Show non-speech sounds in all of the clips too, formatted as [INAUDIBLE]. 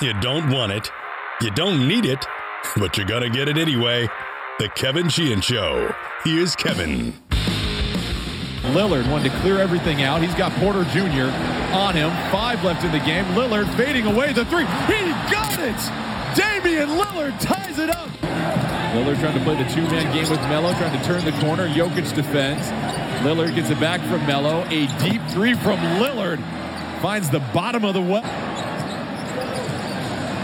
You don't want it. You don't need it, but you're going to get it anyway. The Kevin Sheehan Show. Here's Kevin. Lillard wanted to clear everything out. He's got Porter Jr. on him. Five left in the game. Lillard fading away the three. He got it! Damian Lillard ties it up. Lillard trying to play the two-man game with Melo, trying to turn the corner. Jokic defends. Lillard gets it back from Melo. A deep three from Lillard. Finds the bottom of the well.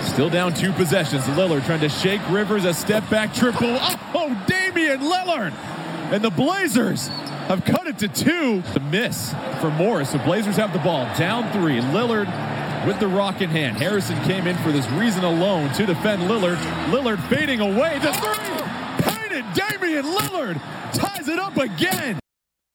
Still down two possessions. Lillard trying to shake Rivers. A step back triple. Oh, oh, Damian Lillard. And the Blazers have cut it to two. The miss for Morris. The Blazers have the ball. Down three. Lillard with the rock in hand. Harrison came in for this reason alone to defend Lillard. Lillard fading away. The three. Painted Damian Lillard ties it up again.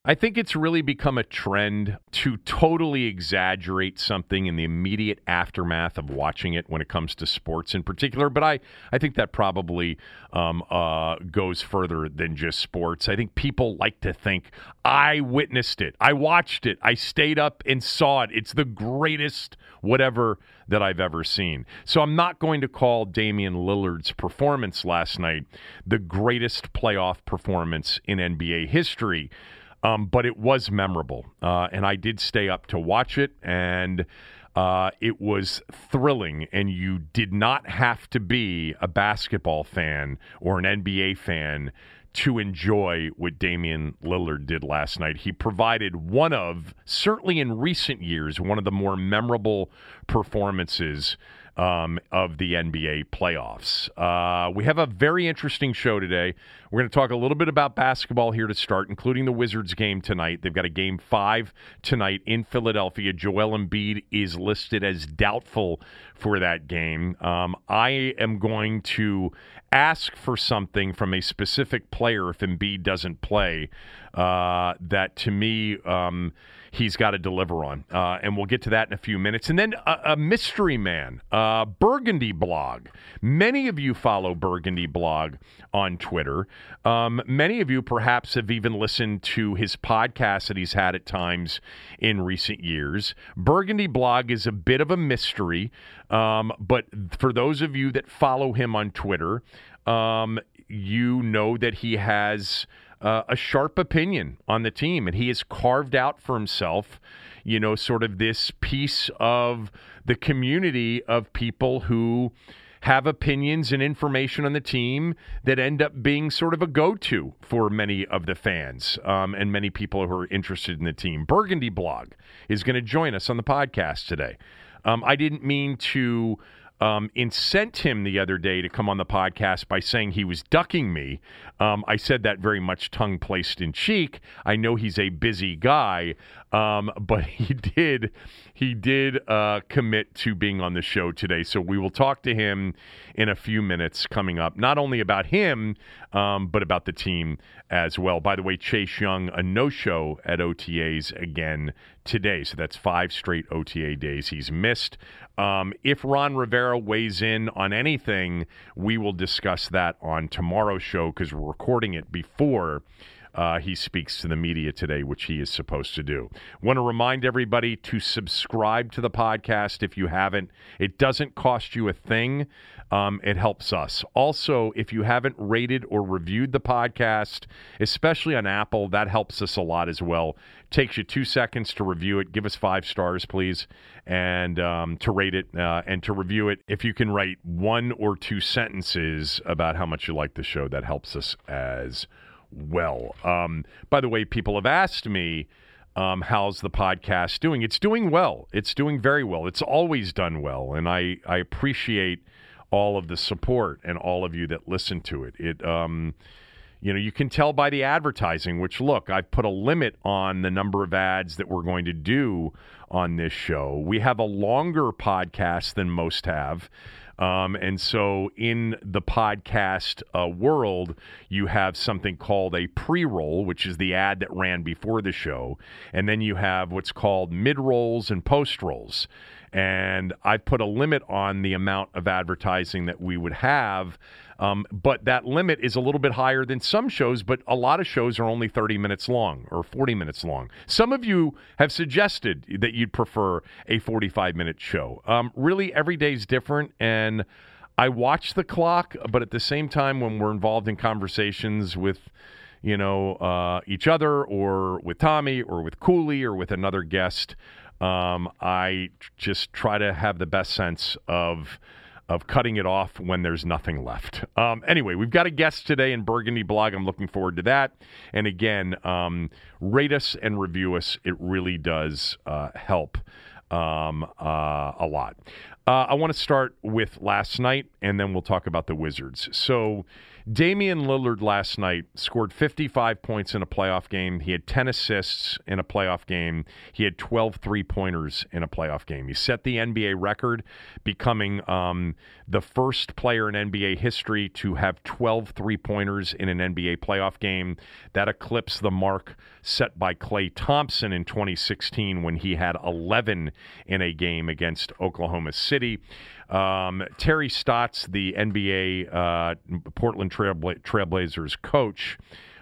I think it's really become a trend to totally exaggerate something in the immediate aftermath of watching it when it comes to sports in particular. But I, I think that probably um, uh, goes further than just sports. I think people like to think, I witnessed it, I watched it, I stayed up and saw it. It's the greatest whatever that I've ever seen. So I'm not going to call Damian Lillard's performance last night the greatest playoff performance in NBA history. Um, but it was memorable, uh, and I did stay up to watch it, and uh, it was thrilling. And you did not have to be a basketball fan or an NBA fan to enjoy what Damian Lillard did last night. He provided one of, certainly in recent years, one of the more memorable performances um, of the NBA playoffs. Uh, we have a very interesting show today. We're going to talk a little bit about basketball here to start, including the Wizards game tonight. They've got a game five tonight in Philadelphia. Joel Embiid is listed as doubtful for that game. Um, I am going to ask for something from a specific player if Embiid doesn't play uh, that to me. Um, he's got to deliver on. Uh, and we'll get to that in a few minutes. And then a, a mystery man, uh, Burgundy Blog. Many of you follow Burgundy Blog on Twitter. Um, many of you perhaps have even listened to his podcast that he's had at times in recent years. Burgundy Blog is a bit of a mystery, um, but for those of you that follow him on Twitter, um, you know that he has uh, a sharp opinion on the team, and he has carved out for himself, you know, sort of this piece of the community of people who have opinions and information on the team that end up being sort of a go-to for many of the fans um, and many people who are interested in the team. Burgundy Blog is going to join us on the podcast today. Um, I didn't mean to um, incent him the other day to come on the podcast by saying he was ducking me. Um, I said that very much tongue placed in cheek. I know he's a busy guy, um, [LAUGHS] but he did he did uh, commit to being on the show today. So we will talk to him in a few minutes coming up, not only about him, um, but about the team as well. By the way, Chase Young, a no show at OTAs again today. So that's five straight OTA days he's missed. Um, if Ron Rivera weighs in on anything, we will discuss that on tomorrow's show because recording it before uh, he speaks to the media today, which he is supposed to do. Want to remind everybody to subscribe to the podcast if you haven't. It doesn't cost you a thing. Um, it helps us. Also, if you haven't rated or reviewed the podcast, especially on Apple, that helps us a lot as well. Takes you two seconds to review it. Give us five stars, please, and um, to rate it uh, and to review it. If you can write one or two sentences about how much you like the show, that helps us as well. Um, by the way, people have asked me. Um, how's the podcast doing? It's doing well. It's doing very well. It's always done well, and I I appreciate all of the support and all of you that listen to it. It um, you know, you can tell by the advertising, which look, I've put a limit on the number of ads that we're going to do on this show. We have a longer podcast than most have. Um, and so, in the podcast uh, world, you have something called a pre roll, which is the ad that ran before the show. And then you have what's called mid rolls and post rolls. And I put a limit on the amount of advertising that we would have. Um, but that limit is a little bit higher than some shows, but a lot of shows are only 30 minutes long or 40 minutes long. Some of you have suggested that you'd prefer a 45 minute show. Um, really, every day is different. And I watch the clock, but at the same time, when we're involved in conversations with, you know, uh, each other or with Tommy or with Cooley or with another guest, um, I just try to have the best sense of of cutting it off when there's nothing left. Um, anyway, we've got a guest today in Burgundy Blog. I'm looking forward to that. And again, um, rate us and review us. It really does uh, help um, uh, a lot. Uh, I want to start with last night, and then we'll talk about the Wizards. So. Damian Lillard last night scored 55 points in a playoff game. He had 10 assists in a playoff game. He had 12 three pointers in a playoff game. He set the NBA record, becoming um, the first player in NBA history to have 12 three pointers in an NBA playoff game. That eclipsed the mark set by Klay Thompson in 2016 when he had 11 in a game against Oklahoma City. Um, Terry Stotts, the NBA uh, Portland Trailbla- Trailblazers coach,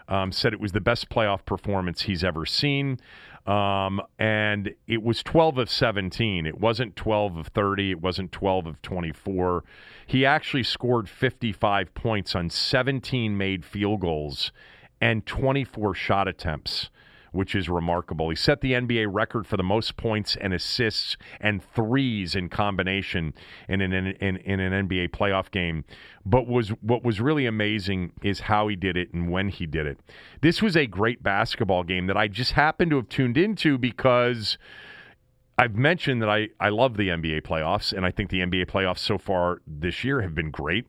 um, said it was the best playoff performance he's ever seen. Um, and it was 12 of 17. It wasn't 12 of 30. It wasn't 12 of 24. He actually scored 55 points on 17 made field goals and 24 shot attempts which is remarkable. He set the NBA record for the most points and assists and threes in combination in an, in, in an NBA playoff game. But was what was really amazing is how he did it and when he did it. This was a great basketball game that I just happened to have tuned into because. I've mentioned that I, I love the NBA playoffs, and I think the NBA playoffs so far this year have been great.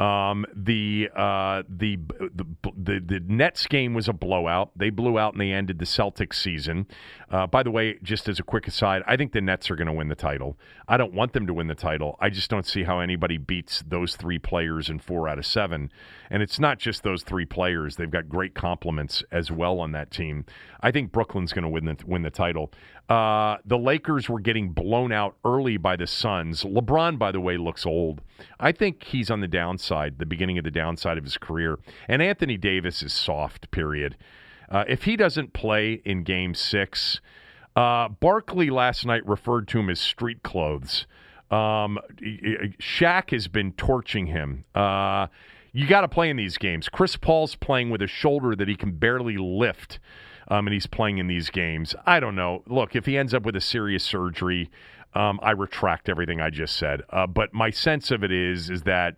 Um, the, uh, the, the the the Nets game was a blowout. They blew out and they ended the Celtics season. Uh, by the way, just as a quick aside, I think the Nets are going to win the title. I don't want them to win the title. I just don't see how anybody beats those three players in four out of seven. And it's not just those three players; they've got great complements as well on that team. I think Brooklyn's going to win the win the title. Uh, the Lakers were getting blown out early by the Suns. LeBron, by the way, looks old. I think he's on the downside, the beginning of the downside of his career. And Anthony Davis is soft, period. Uh, if he doesn't play in game six, uh, Barkley last night referred to him as street clothes. Um, Shaq has been torching him. Uh, you got to play in these games. Chris Paul's playing with a shoulder that he can barely lift um, and he's playing in these games. I don't know. Look, if he ends up with a serious surgery, um, I retract everything I just said. Uh, but my sense of it is is that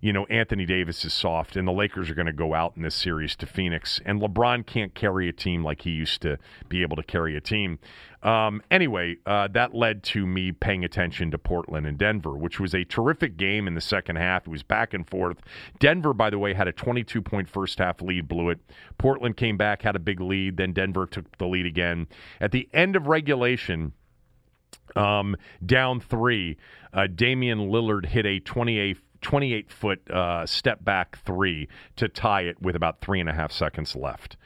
you know Anthony Davis is soft, and the Lakers are going to go out in this series to Phoenix, and LeBron can't carry a team like he used to be able to carry a team. Um, anyway, uh, that led to me paying attention to Portland and Denver, which was a terrific game in the second half. It was back and forth. Denver, by the way, had a 22 point first half lead, blew it. Portland came back, had a big lead. Then Denver took the lead again. At the end of regulation, um, down three, uh, Damian Lillard hit a 28 28 foot uh, step back three to tie it with about three and a half seconds left.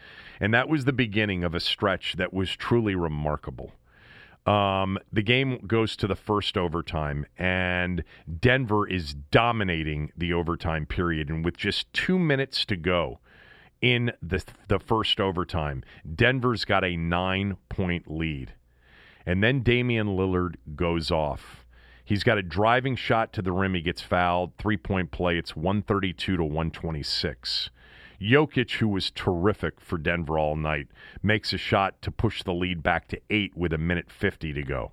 And that was the beginning of a stretch that was truly remarkable. Um, the game goes to the first overtime, and Denver is dominating the overtime period. And with just two minutes to go in the the first overtime. Denver's got a 9-point lead. And then Damian Lillard goes off. He's got a driving shot to the rim. He gets fouled. Three point play. It's 132 to 126. Jokic, who was terrific for Denver all night, makes a shot to push the lead back to eight with a minute 50 to go.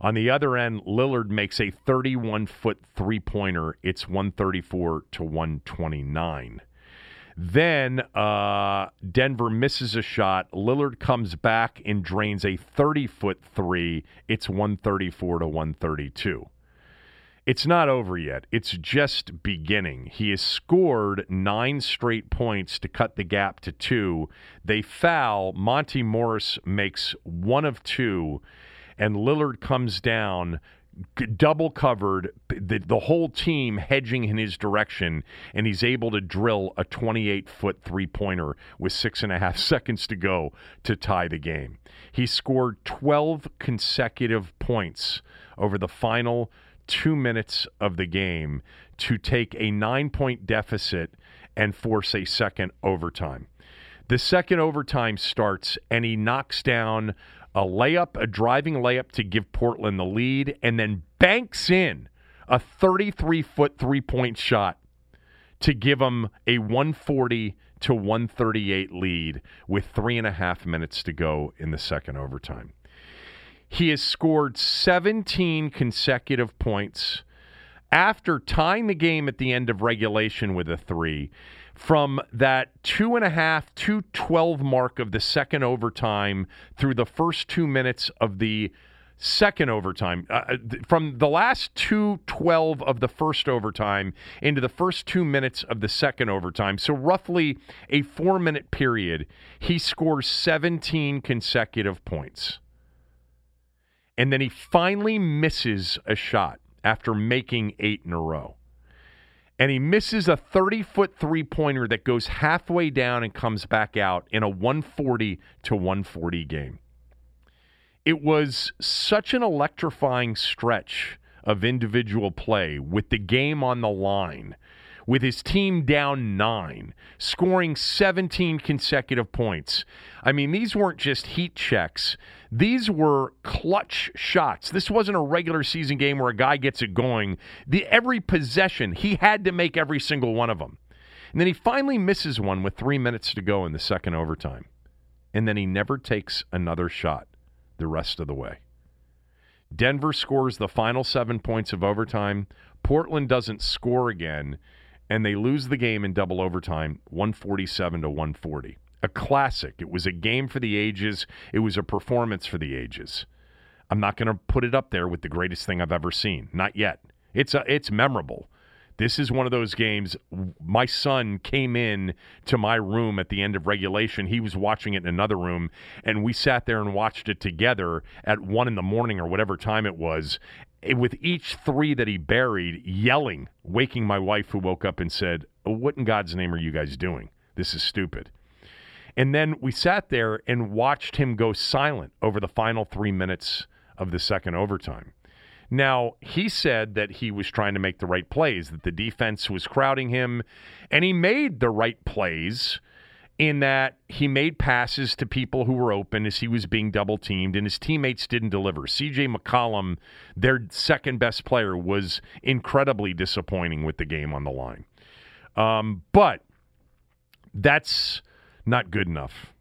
On the other end, Lillard makes a 31 foot three pointer. It's 134 to 129. Then uh, Denver misses a shot. Lillard comes back and drains a 30 foot three. It's 134 to 132. It's not over yet. It's just beginning. He has scored nine straight points to cut the gap to two. They foul. Monte Morris makes one of two, and Lillard comes down double covered, the, the whole team hedging in his direction, and he's able to drill a 28 foot three pointer with six and a half [LAUGHS] seconds to go to tie the game. He scored 12 consecutive points over the final two minutes of the game to take a nine point deficit and force a second overtime. The second overtime starts, and he knocks down a layup, a driving layup to give Portland the lead, and then banks in a 33 foot three point shot to give them a 140 to 138 lead with three and a half minutes to go in the second overtime. He has scored 17 consecutive points after tying the game at the end of regulation with a three from that two and a half to 12 mark of the second overtime through the first two minutes of the second overtime. Uh, uh from the last 212 of the first overtime into the first two minutes of the second overtime, so roughly a four minute period, he scores 17 consecutive points. And then he finally misses a shot after making eight in a row and he misses a 30 foot three pointer that goes halfway down and comes back out in a 140 to 140 game. It was such an electrifying stretch of individual play with the game on the line with his team down nine, scoring 17 consecutive points. I mean, these weren't just heat checks, these were clutch shots. This wasn't a regular season game where a guy gets it going. The every possession, he had to make every single one of them. And then he finally misses one with 3 minutes to go in the second overtime. And then he never takes another shot the rest of the way. Denver scores the final 7 points of overtime. Portland doesn't score again and they lose the game in double overtime 147 to 140 a classic. It was a game for the ages. It was a performance for the ages. I'm not going to put it up there with the greatest thing i've ever seen. Not yet. It's a, it's memorable. This is one of those games. My son came in to my room at the end of regulation. He was watching it in another room and we sat there and watched it together at one in the morning or whatever time it was eh, with each three that he buried, yelling, waking my wife, who woke up and said, oh, What in God's name are you guys doing? This is stupid. And then we sat there and watched him go silent over the final three minutes of the second overtime. Now, he said that he was trying to make the right plays, that the defense was crowding him, and he made the right plays in that he made passes to people who were open as he was being double teamed, and his teammates didn't deliver. CJ McCollum, their second best player, was incredibly disappointing with the game on the line. Um, but that's not good enough.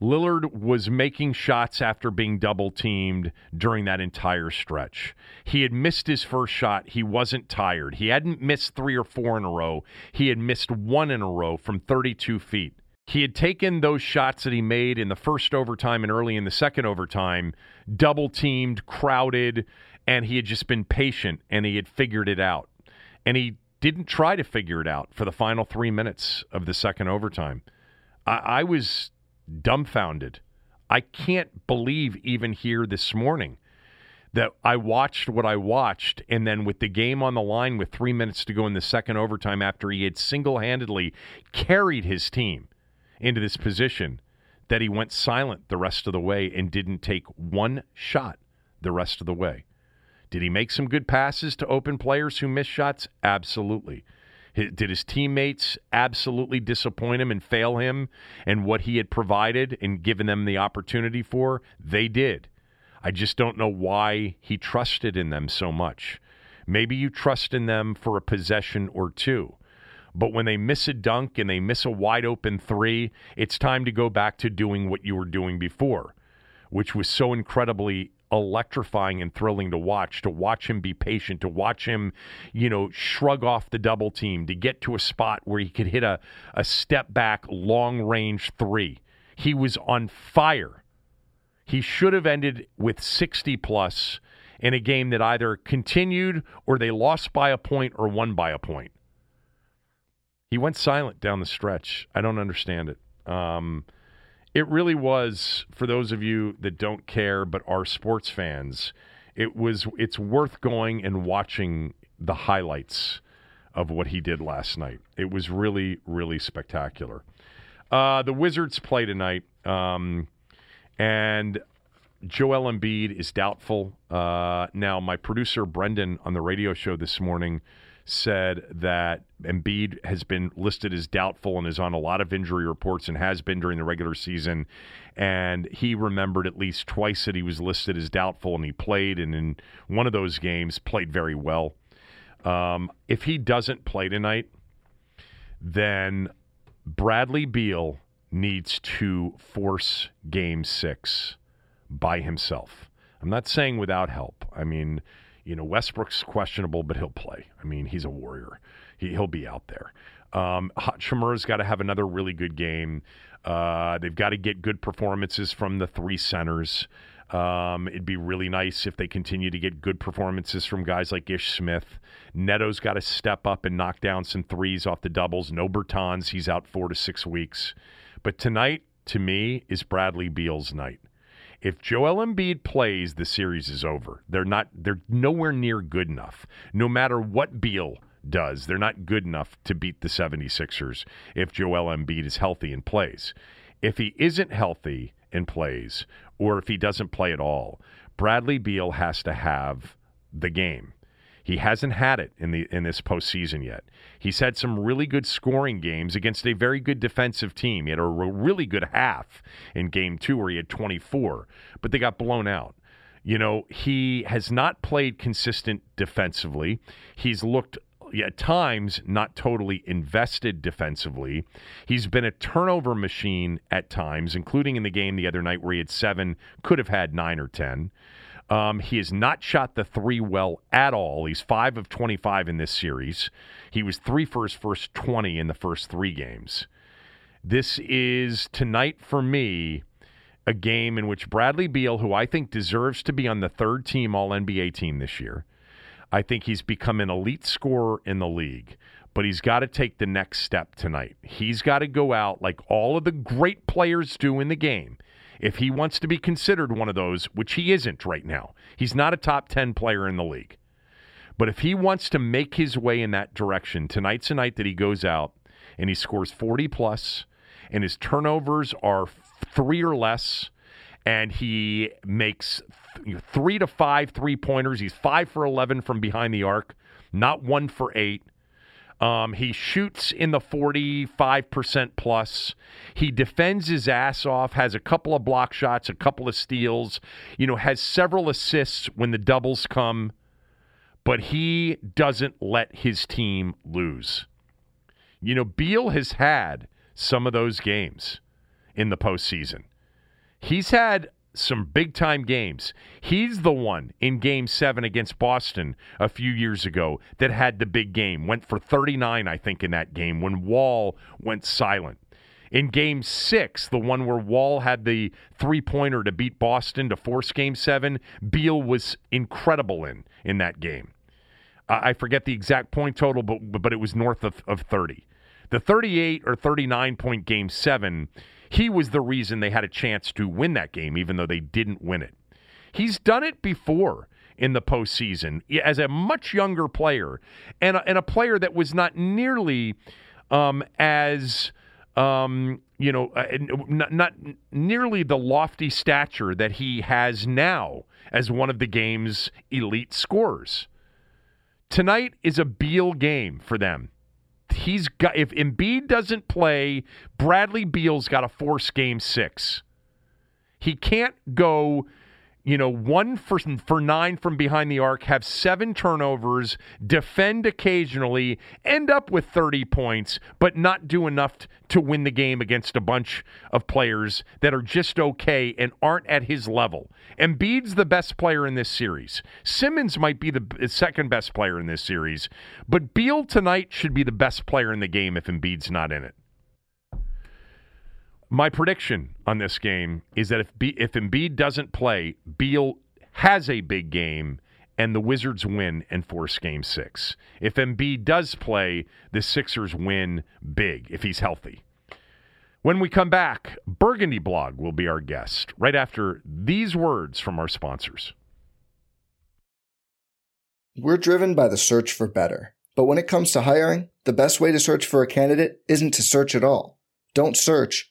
Lillard was making shots after being double teamed during that entire stretch. He had missed his first shot. He wasn't tired. He hadn't missed three or four in a row. He had missed one in a row from 32 feet. He had taken those shots that he made in the first overtime and early in the second overtime, double teamed, crowded, and he had just been patient and he had figured it out. And he didn't try to figure it out for the final three minutes of the second overtime. I, I was dumbfounded. I can't believe even here this morning that I watched what I watched, and then with the game on the line with three minutes to go in the second overtime after he had single handedly carried his team into this position that he went silent the rest of the way and didn't take one shot the rest of the way. Did he make some good passes to open players who missed shots? Absolutely. Did his teammates absolutely disappoint him and fail him and what he had provided and given them the opportunity for? They did. I just don't know why he trusted in them so much. Maybe you trust in them for a possession or two. But when they miss a dunk and they miss a wide open three, it's time to go back to doing what you were doing before, which was so incredibly electrifying and thrilling to watch to watch him be patient to watch him you know shrug off the double team to get to a spot where he could hit a, a step back long range three. He was on fire. He should have ended with 60 plus in a game that either continued or they lost by a point or won by a point. He went silent down the stretch. I don't understand it. Um, it really was for those of you that don't care but are sports fans. It was it's worth going and watching the highlights of what he did last night. It was really really spectacular. Uh, the Wizards play tonight, um, and Joel Embiid is doubtful. Uh, now, my producer Brendan on the radio show this morning said that Embiid has been listed as doubtful and is on a lot of injury reports and has been during the regular season. And he remembered at least twice that he was listed as doubtful and he played, and in one of those games, played very well. Um, if he doesn't play tonight, then Bradley Beal needs to force game six by himself. I'm not saying without help. I mean, you know, Westbrook's questionable, but he'll play. I mean, he's a warrior. He, will be out there. Um, Hachimura's got to have another really good game. Uh, they've got to get good performances from the three centers. Um, it'd be really nice if they continue to get good performances from guys like Ish Smith. Neto's got to step up and knock down some threes off the doubles. No Bertans, he's out four to six weeks. But tonight, to me, is Bradley Beal's night. If Joel Embiid plays, the series is over. They're not they're nowhere near good enough. No matter what Beal does, they're not good enough to beat the 76ers if Joel Embiid is healthy and plays. If he isn't healthy and plays, or if he doesn't play at all, Bradley Beal has to have the game. He hasn't had it in the in this postseason yet. He's had some really good scoring games against a very good defensive team. He had a really good half in game two where he had 24, but they got blown out. You know, he has not played consistent defensively. He's looked at times not totally invested defensively. He's been a turnover machine at times, including in the game the other night where he had seven, could have had nine or 10. Um, he has not shot the three well at all. He's five of 25 in this series. He was three for his first 20 in the first three games. This is tonight for me a game in which Bradley Beal, who I think deserves to be on the third team All NBA team this year, I think he's become an elite scorer in the league, but he's got to take the next step tonight. He's got to go out like all of the great players do in the game if he wants to be considered one of those, which he isn't right now, he's not a top 10 player in the league. But if he wants to make his way in that direction, tonight's a night that he goes out and he scores 40 plus, and his turnovers are three or less, and he makes three to five three pointers. He's five for 11 from behind the arc, not one for eight. Um, he shoots in the 45% plus. He defends his ass off, has a couple of block shots, a couple of steals, you know, has several assists when the doubles come, but he doesn't let his team lose. You know, Beal has had some of those games in the postseason. He's had some big time games. He's the one in game seven against Boston a few years ago that had the big game. Went for 39, I think, in that game when Wall went silent. In game six, the one where Wall had the three pointer to beat Boston to force game seven, Beal was incredible in in that game. I forget the exact point total, but, but it was north of, of 30. The 38 or 39 point game seven he was the reason they had a chance to win that game, even though they didn't win it. He's done it before in the postseason as a much younger player and a, and a player that was not nearly um, as um, you know uh, not, not nearly the lofty stature that he has now as one of the game's elite scorers. Tonight is a Beal game for them. He's got if Embiid doesn't play, Bradley Beal's got to force game 6. He can't go you know, one for, for nine from behind the arc, have seven turnovers, defend occasionally, end up with 30 points, but not do enough t- to win the game against a bunch of players that are just okay and aren't at his level. Embiid's the best player in this series. Simmons might be the second best player in this series, but Beal tonight should be the best player in the game if Embiid's not in it. My prediction on this game is that if B- if Embiid doesn't play, Beal has a big game and the Wizards win and force game 6. If Embiid does play, the Sixers win big if he's healthy. When we come back, Burgundy Blog will be our guest right after these words from our sponsors. We're driven by the search for better. But when it comes to hiring, the best way to search for a candidate isn't to search at all. Don't search,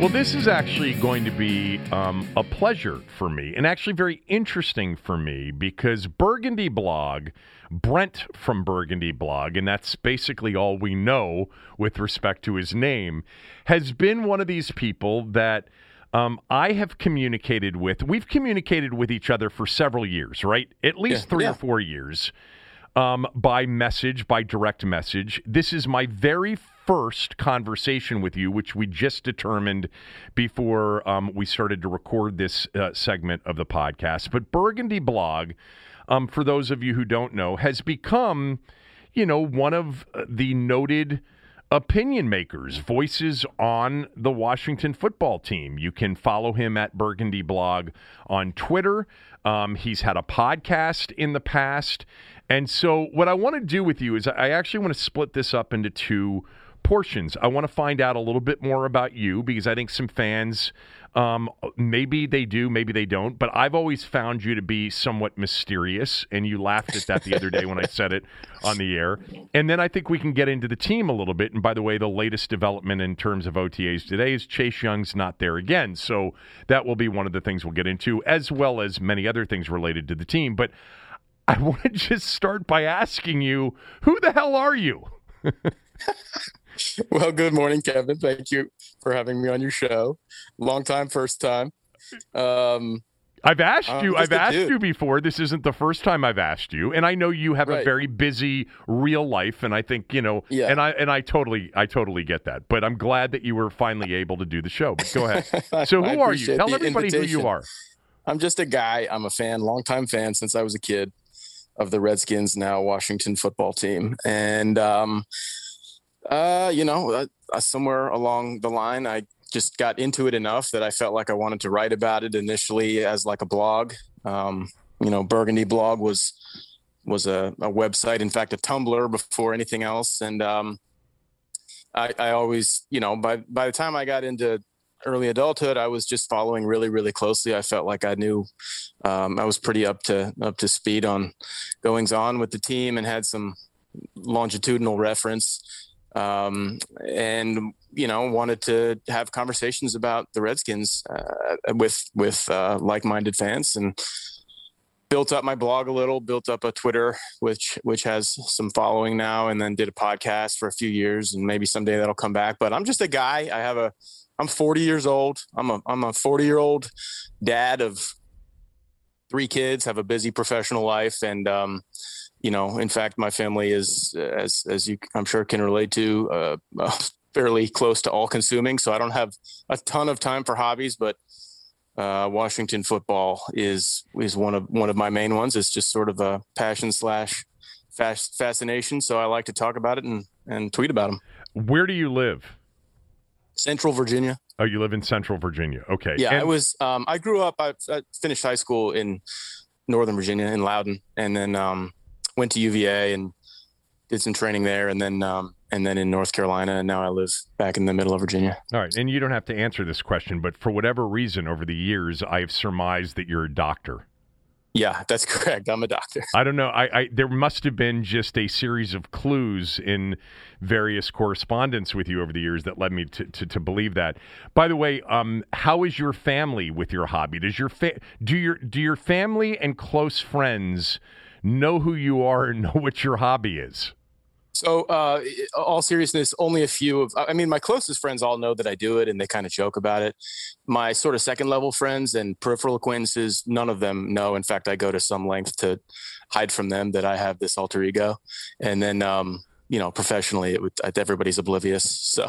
Well, this is actually going to be um, a pleasure for me and actually very interesting for me because Burgundy Blog, Brent from Burgundy Blog, and that's basically all we know with respect to his name, has been one of these people that um, I have communicated with. We've communicated with each other for several years, right? At least Yeah, three yeah. or four years um, by message, by direct message. This is my very first conversation with you, which we just determined before um, we started to record this uh, segment of the podcast. But Burgundy Blog, um, for those of you who don't know, has become, you know, one of uh, the noted opinion makers, voices on the Washington football team. You can follow him at Burgundy Blog on Twitter. Um, he's had a podcast in the past. And so, what I want to do with you is I actually want to split this up into two portions. I want to find out a little bit more about you because I think some fans, um, maybe they do, maybe they don't, but I've always found you to be somewhat mysterious. And you laughed at that the other day when I said it on the air. And then I think we can get into the team a little bit. And by the way, the latest development in terms of OTAs today is Chase Young's not there again. So that will be one of the things we'll get into, as well as many other things related to the team. But I [LAUGHS] want to just start by asking you, who the hell are you? [LAUGHS] [LAUGHS] Well, good morning, Kevin. Thank you for having me on your show. Long time, first time. Um, I've asked you. I've asked dude. you before. This isn't the first time I've asked you, and I know you have a very busy real life, and I think you know. Yeah. And I and I totally, I totally get that. But I'm glad that you were finally able to do the show. But go ahead. [LAUGHS] So who are you? Tell everybody who you are. I'm just a guy. I'm a fan, longtime fan since I was a kid of the Redskins, now Washington football team. And, um, uh, you know, uh, uh, somewhere along the line, I just got into it enough that I felt like I wanted to write about it initially as like a blog. Um, you know, Burgundy blog was was a, a website, in fact, a Tumblr before anything else. And um, I, I always, you know, by by the time I got into early adulthood, I was just following really, really closely. I felt like I knew um, I was pretty up to up to speed on goings on with the team and had some longitudinal reference. Um, and you know wanted to have conversations about the Redskins uh, with with uh, like-minded fans and built up my blog a little built up a twitter which which has some following now and then did a podcast for a few years and maybe someday that'll come back. But i'm just a guy. I have a i'm 40 years old. I'm a i'm a 40 year old dad of three kids have a busy professional life and um you know in fact my family is as as you i'm sure can relate to uh, uh [LAUGHS] fairly close to all consuming so i don't have a ton of time for hobbies but uh, Washington football is is one of one of my main ones. It's just sort of a passion slash fascination. So I like to talk about it and and tweet about them. Where do you live? Central Virginia. Oh, you live in Central Virginia. Okay. Yeah, and- I was. Um, I grew up. I, I, finished high school in Northern Virginia in Loudoun, and then um, went to UVA and did some training there, and then um, and then in North Carolina, and now I live back in the middle of Virginia. All right, and you don't have to answer this question, but for whatever reason, over the years, I've surmised that you're a doctor. Yeah, that's [LAUGHS] correct. I'm a doctor. I don't know. I, I, there must have been just a series of clues in various correspondence with you over the years that led me to, to, to believe that. By the way, um, how is your family with your hobby? Does your fa- do your do your family and close friends know who you are and know what your hobby is? So, uh, all seriousness, only a few of, I mean, my closest friends all know that I do it and they kind of joke about it. My sort of second level friends and peripheral acquaintances, none of them know. In fact, I go to some length to hide from them that I have this alter ego. And then, um, you know, professionally, it would, everybody's oblivious. So,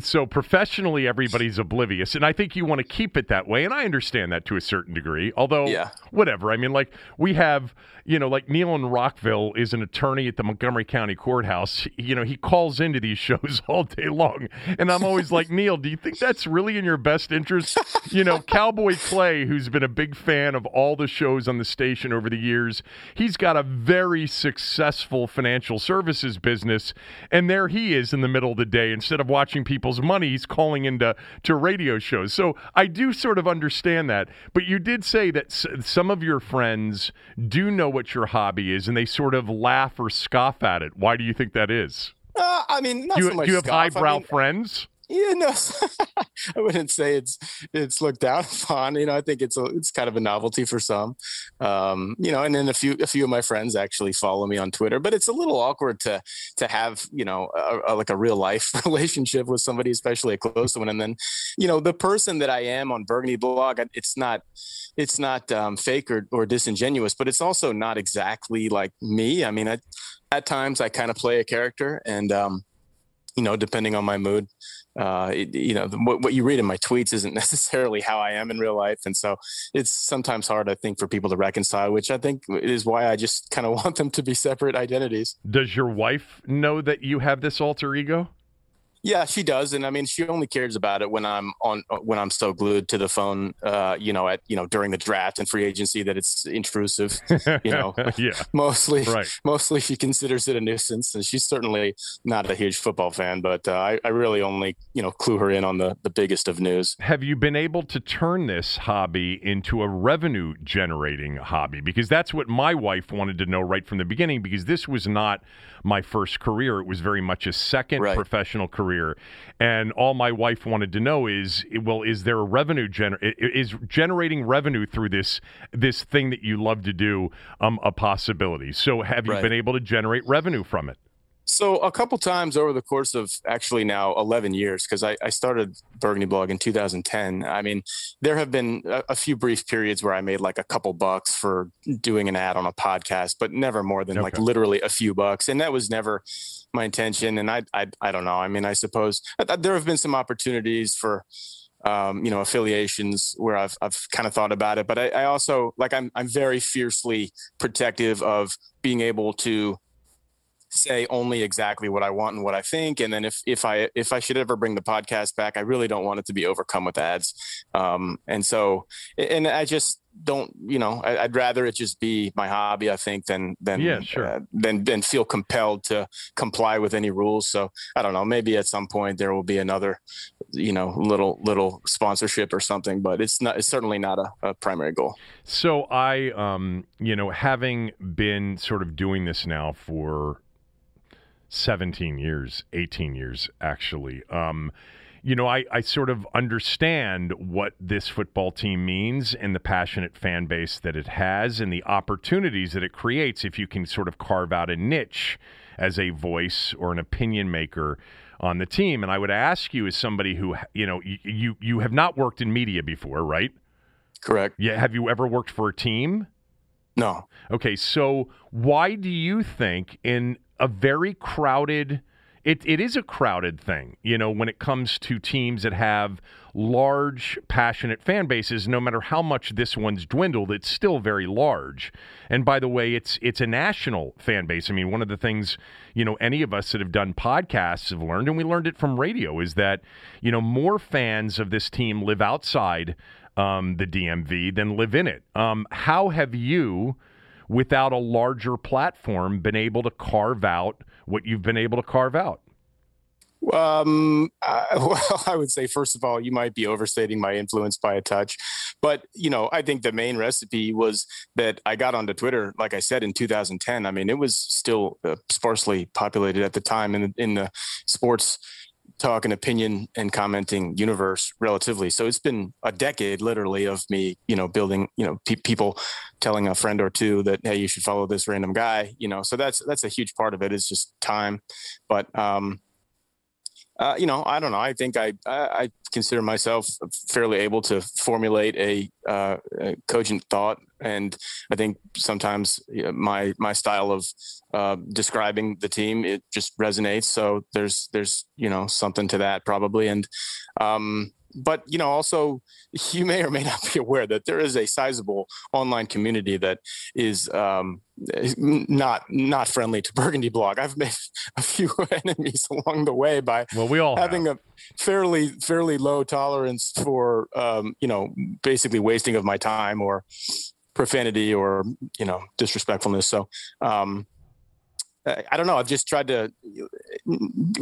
so professionally, everybody's oblivious, and I think you want to keep it that way. And I understand that to a certain degree. Although, yeah. whatever. I mean, like we have, you know, like Neil in Rockville is an attorney at the Montgomery County Courthouse. You know, he calls into these [LAUGHS] shows all day long, and I'm always like, Neil, do you think that's really in your best interest? You know, Cowboy Clay, who's been a big fan of all the shows on the station over the years, he's got a very successful financial services business, and there he is in the middle of the day. Instead of watching people's money, he's calling into to radio shows. So I do sort of understand that. But you did say that s- some of your friends do know what your hobby is, and they sort of laugh or scoff at it. Why do you think that is? Uh, I mean, do you, so do you have highbrow I mean, friends? Yeah, no, [LAUGHS] I wouldn't say it's it's looked down [LAUGHS] upon. You know, I think it's a, it's kind of a novelty for some. Um, you know, and then a few a few of my friends actually follow me on Twitter, but it's a little awkward to to have you know a, a, like a real life [LAUGHS] relationship with somebody, especially a close one. And then, you know, the person that I am on Burgundy Blog, it's not it's not um, fake or, or disingenuous, but it's also not exactly like me. I mean, I, at times I kind of play a character, and um, you know, depending on my mood, uh, it, you know, what, what you read in my tweets isn't [LAUGHS] necessarily how I am in real life. And so it's sometimes hard, I think, for people to reconcile, which I think is why I just kind of [LAUGHS] want them to be separate identities. Does your wife know that you have this alter ego? Yeah, she does, and I mean, she only cares about it when I'm on when I'm so glued to the phone, uh, you know, at you know during the draft and free agency that it's intrusive. You know, [LAUGHS] yeah, [LAUGHS] mostly, right. mostly she considers it a nuisance, and she's certainly not a huge football fan. But uh, I, I really only you know clue her in on the the biggest of news. Have you been able to turn this hobby into a revenue generating hobby? Because that's what my wife wanted to know right from the beginning. Because this was not my first career; it was very much a second right. professional career career. And all my wife wanted to know is, well, is there a revenue gener- is generating revenue through this this thing that you love to do um, a possibility? So have you Right. been able to generate revenue from it? So a couple times over the course of actually now 11 years, because I, I started Burgundy Blog in 2010. I mean, there have been a, a few brief periods where I made like a couple bucks for doing an ad on a podcast, but never more than like literally a few bucks. And that was never my intention. And I, I, I don't know. I mean, I suppose I- there have been some opportunities for, um, you know, affiliations where I've, I've kind of thought about it, but I, I also like, I'm, I'm very fiercely protective of being able to say only exactly what I want and what I think. And then if if I if I should ever bring the podcast back, I really don't want it to be overcome with ads. Um, and so and I just don't you know I, I'd rather it just be my hobby I think than than Yeah, sure. uh, than than feel compelled to comply with any rules. So I don't know. Maybe at some point there will be another you know little little sponsorship or something, but it's not it's certainly not a, a primary goal. So I, um, you know, having been sort of doing this now for 17 years, 18 years, actually. Um, you know, I, I sort of understand what this football team means and the passionate fan base that it has and the opportunities that it creates if you can sort of carve out a niche as a voice or an opinion maker on the team. And I would ask you, as somebody who, you know, you, you, you have not worked in media before, right? Correct. Yeah. Have you ever worked for a team? No. Okay. So why do you think in a very crowded it, it is a crowded thing, you know, when it comes to teams that have large, passionate fan bases. No matter how much this one's dwindled, it's still very large. And by the way, it's it's a national fan base. I mean, one of the things you know any of us that have done podcasts have learned, and we learned it from radio, is that you know more fans of this team live outside um, the DMV than live in it. Um, how have you? Without a larger platform, been able to carve out what you've been able to carve out? Um, uh, [LAUGHS] well, I would say first of all, you might be overstating my influence by a touch, but you know, I think the main recipe was that I got onto Twitter, like I said, in 2010. I mean, it was still uh, sparsely populated at the time in in the sports talk and opinion and commenting universe relatively. So it's been a decade literally of me, you know, building, you know, pe- people telling a friend or two that, Hey, you should follow this random guy, you know, so that's, that's a huge part of it. it is just time. But, um, uh, you know, I don't know. I think I, I consider myself fairly able to formulate a, uh, a cogent thought, and I think sometimes my my style of uh, describing the team it just resonates. So there's there's you know something to that probably, and um, but you know also [LAUGHS] you may or may not be aware that there is a sizable online community that is um, not not friendly to burgundy blog i've made [LAUGHS] a few [LAUGHS] enemies along the way by well we all having have. a fairly fairly low tolerance for um, you know basically wasting of my time or profanity or you know disrespectfulness so um, I don't know. I've just tried to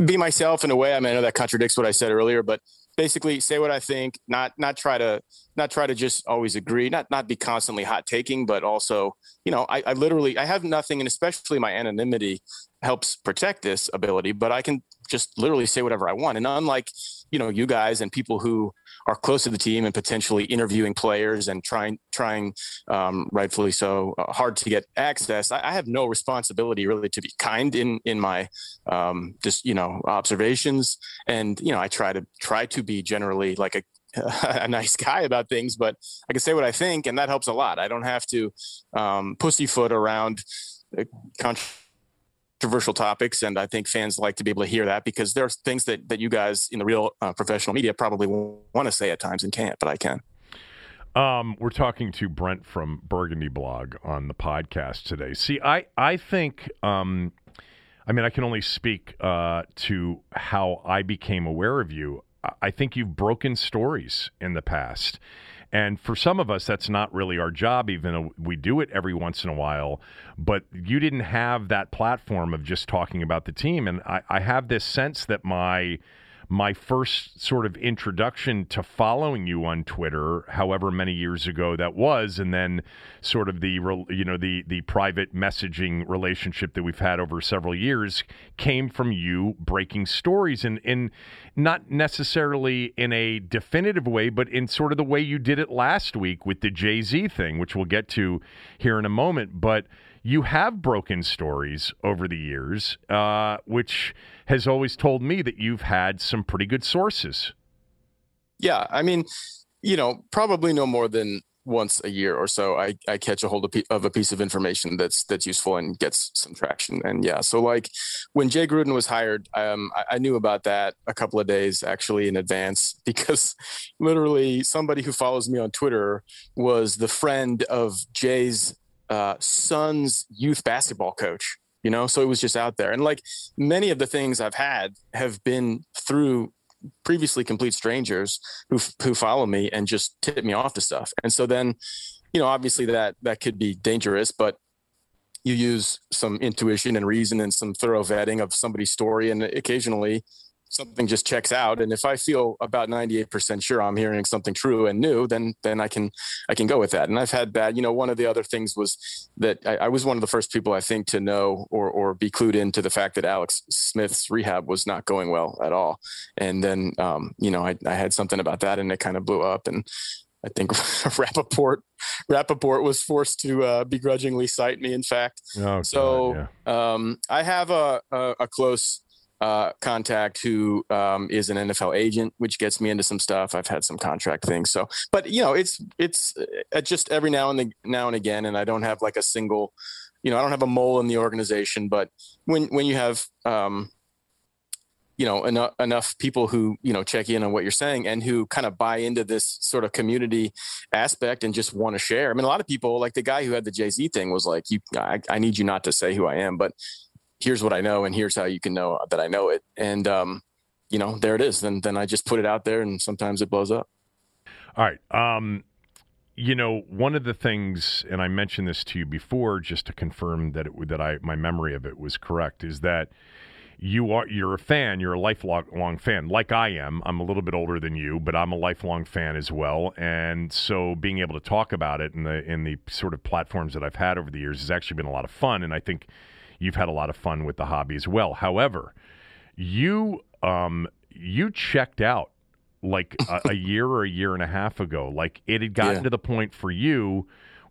be myself in a way. I mean, I know that contradicts what I said earlier, but basically say what I think, not not try to not try to just always agree, not not be constantly hot taking, but also, you know, I, I literally I have nothing, and especially my anonymity helps protect this ability, but I can just literally say whatever I want. And unlike, you know, you guys and people who are close to the team and potentially interviewing players and trying trying um, rightfully so uh, hard to get access. I, I, have no responsibility really to be kind in in my um, just you know observations, and you know I try to try to be generally like a [LAUGHS] a nice guy about things, but I can say what I think, and that helps a lot. I don't have to um, pussyfoot around. Uh, controversial topics, and I think fans like to be able to hear that because there are things that that you guys in the real uh, professional media probably want to say at times and can't, but I can. Um, we're talking to Brent from Burgundy Blog on the podcast today. See, I I think. Um, I mean, I can only speak uh, to how I became aware of you. I think you've broken stories in the past. And for some of us, that's not really our job, even though we do it every once in a while. But you didn't have that platform of just talking about the team. And I, I have this sense that my my first sort of introduction to following you on Twitter, however many years ago that was, and then sort of the you know the the private messaging relationship that we've had over several years came from you breaking stories and in not necessarily in a definitive way, but in sort of the way you did it last week with the Jay Z thing, which we'll get to here in a moment, but you have broken stories over the years, uh, which has always told me that you've had some pretty good sources. Yeah, I mean, you know, probably no more than once a year or so I, I catch a hold of, of, a piece of information that's that's useful and gets some traction and yeah so like when jay gruden was hired um, I, I, knew about that a couple of days actually in advance [LAUGHS] because literally somebody who follows me on twitter was the friend of jay's uh, son's youth basketball coach you know? So it was just out there. And like many of the things i've had have been through previously complete strangers who who follow me and just tip me off to stuff. And so then you know obviously that that could be dangerous but you use some intuition and reason and some thorough vetting of somebody's story and occasionally something just checks out and if i feel about 98% sure i'm hearing something true and new then then i can i can go with that and i've had bad you know one of the other things was that i, I was one of the first people i think to know or or be clued into the fact that alex smith's rehab was not going well at all and then um, you know I, I had something about that and it kind of blew up and I think [LAUGHS] Rapoport Rapoport was forced to uh, begrudgingly cite me. In fact, oh, so God, yeah. um, I have a, a, a close uh, contact who um, is an NFL agent, which gets me into some stuff. I've had some contract things. So, but you know, it's it's uh, just every now and the, now and again, and I don't have like a single, you know, I don't have a mole in the organization. But when when you have um, you know enough enough people who you know check in on what you're saying and who kind of buy into this sort of community aspect and just want to share. I mean, a lot of people like the guy who had the Jay Z thing was like, "You, I, I need you not to say who I am, but here's what I know and here's how you can know that I know it. And um, you know, there it is. Then then I just put it out there and sometimes it blows up. All right. Um, you know, one of the things, and I mentioned this to you before, just to confirm that it that I my memory of it was correct, is that you are you're a fan, you're a lifelong fan, like I am. I'm a little bit older than you, but I'm a lifelong fan as well. And so being able to talk about it in the in the sort of platforms that I've had over the years has actually been a lot of fun. And I think you've had a lot of fun with the hobby as well. However, you um, you checked out like a, a, year or a year and a half ago. Like it had gotten yeah. to the point for you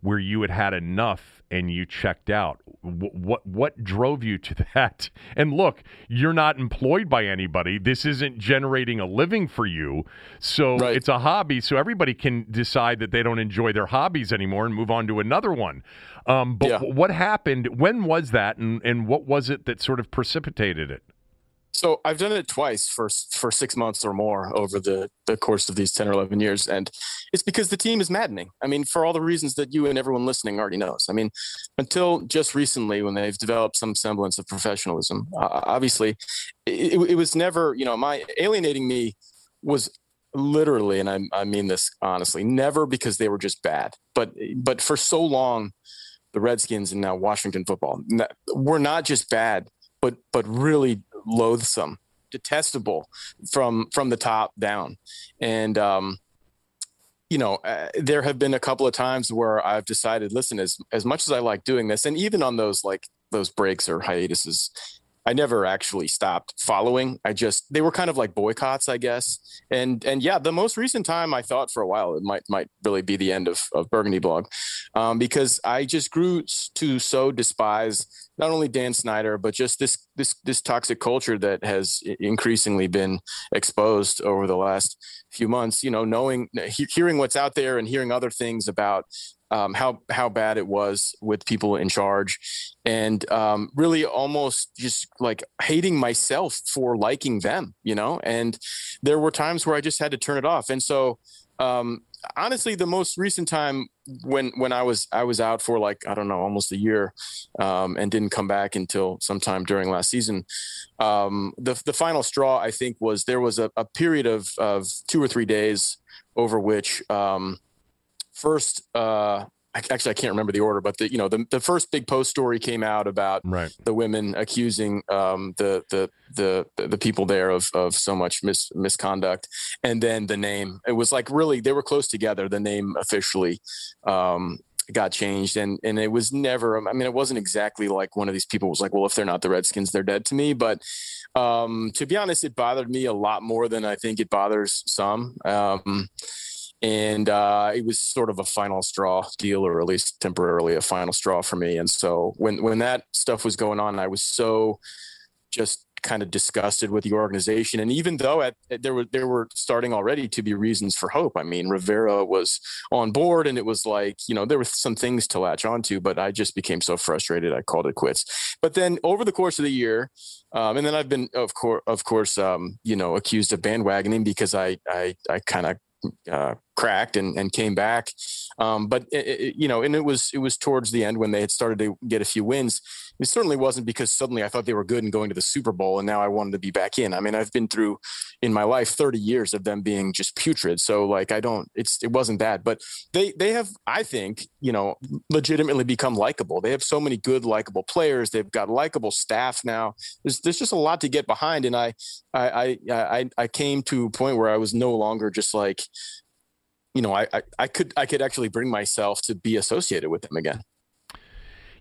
where you had had enough and you checked out. W- what what drove you to [LAUGHS] that? And look, you're not employed by anybody. This isn't generating a living for you. So right. it's a hobby. So everybody can decide that they don't enjoy their hobbies anymore and move on to another one. Um, but yeah. what happened? When was that? And, and what was it that sort of precipitated it? So I've done it twice for for six months or more over the the course of these ten or eleven years, and it's because the team is maddening. I mean, for all the reasons that you and everyone listening already knows. I mean, until just recently, when they've developed some semblance of professionalism, uh, obviously, it, it, was never. You know, my alienating me was literally, and I, I mean this honestly, never because they were just bad, but but for so long, the Redskins and now Washington football were not just bad, but but really loathsome, detestable from from the top down. And um, you know, uh, there have been a couple of times where I've decided, listen, as as much as I like doing this, and even on those like those breaks or hiatuses, I never actually stopped following. I just they were kind of like boycotts, I guess. And and yeah, the most recent time I thought for a while it might might really be the end of of Burgundy Blog, um, because I just grew to so despise not only Dan Snyder but just this this this toxic culture that has increasingly been exposed over the last few months. You know, knowing hearing what's out there and hearing other things about um, how how bad it was with people in charge, and um, really almost just like hating myself for liking them, you know. And there were times where I just had to turn it off. And so, um, honestly, the most recent time when when I was I was out for like I don't know almost a year, um, and didn't come back until sometime during last season. Um, the the final straw I think was there was a, a period of of two or three days over which um, first uh, actually I can't remember the order, but the you know the, the first big post story came out about right. the women accusing um, the, the the the people there of of so much mis- misconduct, and then the name. It was like really they were close together. The name officially um, got changed, and and it was never. I mean, it wasn't exactly like one of these people was like, well, if they're not the Redskins, they're dead to me. But um, to be honest, it bothered me a lot more than I think it bothers some. Um, and uh, it was sort of a final straw deal, or at least temporarily a final straw for me. And so when when that stuff was going on, I was so just kind of disgusted with the organization. And even though at, there were there were starting already to be reasons for hope. I mean, Rivera was on board, and it was like you know there were some things to latch onto, but I just became so frustrated I called it quits. But then over the course of the year, um, and then I've been of course of course um, you know accused of bandwagoning because I I I kind of uh, cracked and, and came back. Um, but it, it, you know, and it was it was towards the end when they had started to get a few wins. It certainly wasn't because suddenly I thought they were good and going to the Super Bowl and now I wanted to be back in. I mean, I've been through in my life 30 years of them being just putrid. So like I don't it's it wasn't that, but they they have I think, you know, legitimately become likable. They have so many good likable players. They've got likable staff now. There's there's just a lot to get behind and I I I I, I came to a point where I was no longer just like you know, I, I, I could I could actually bring myself to be associated with them again.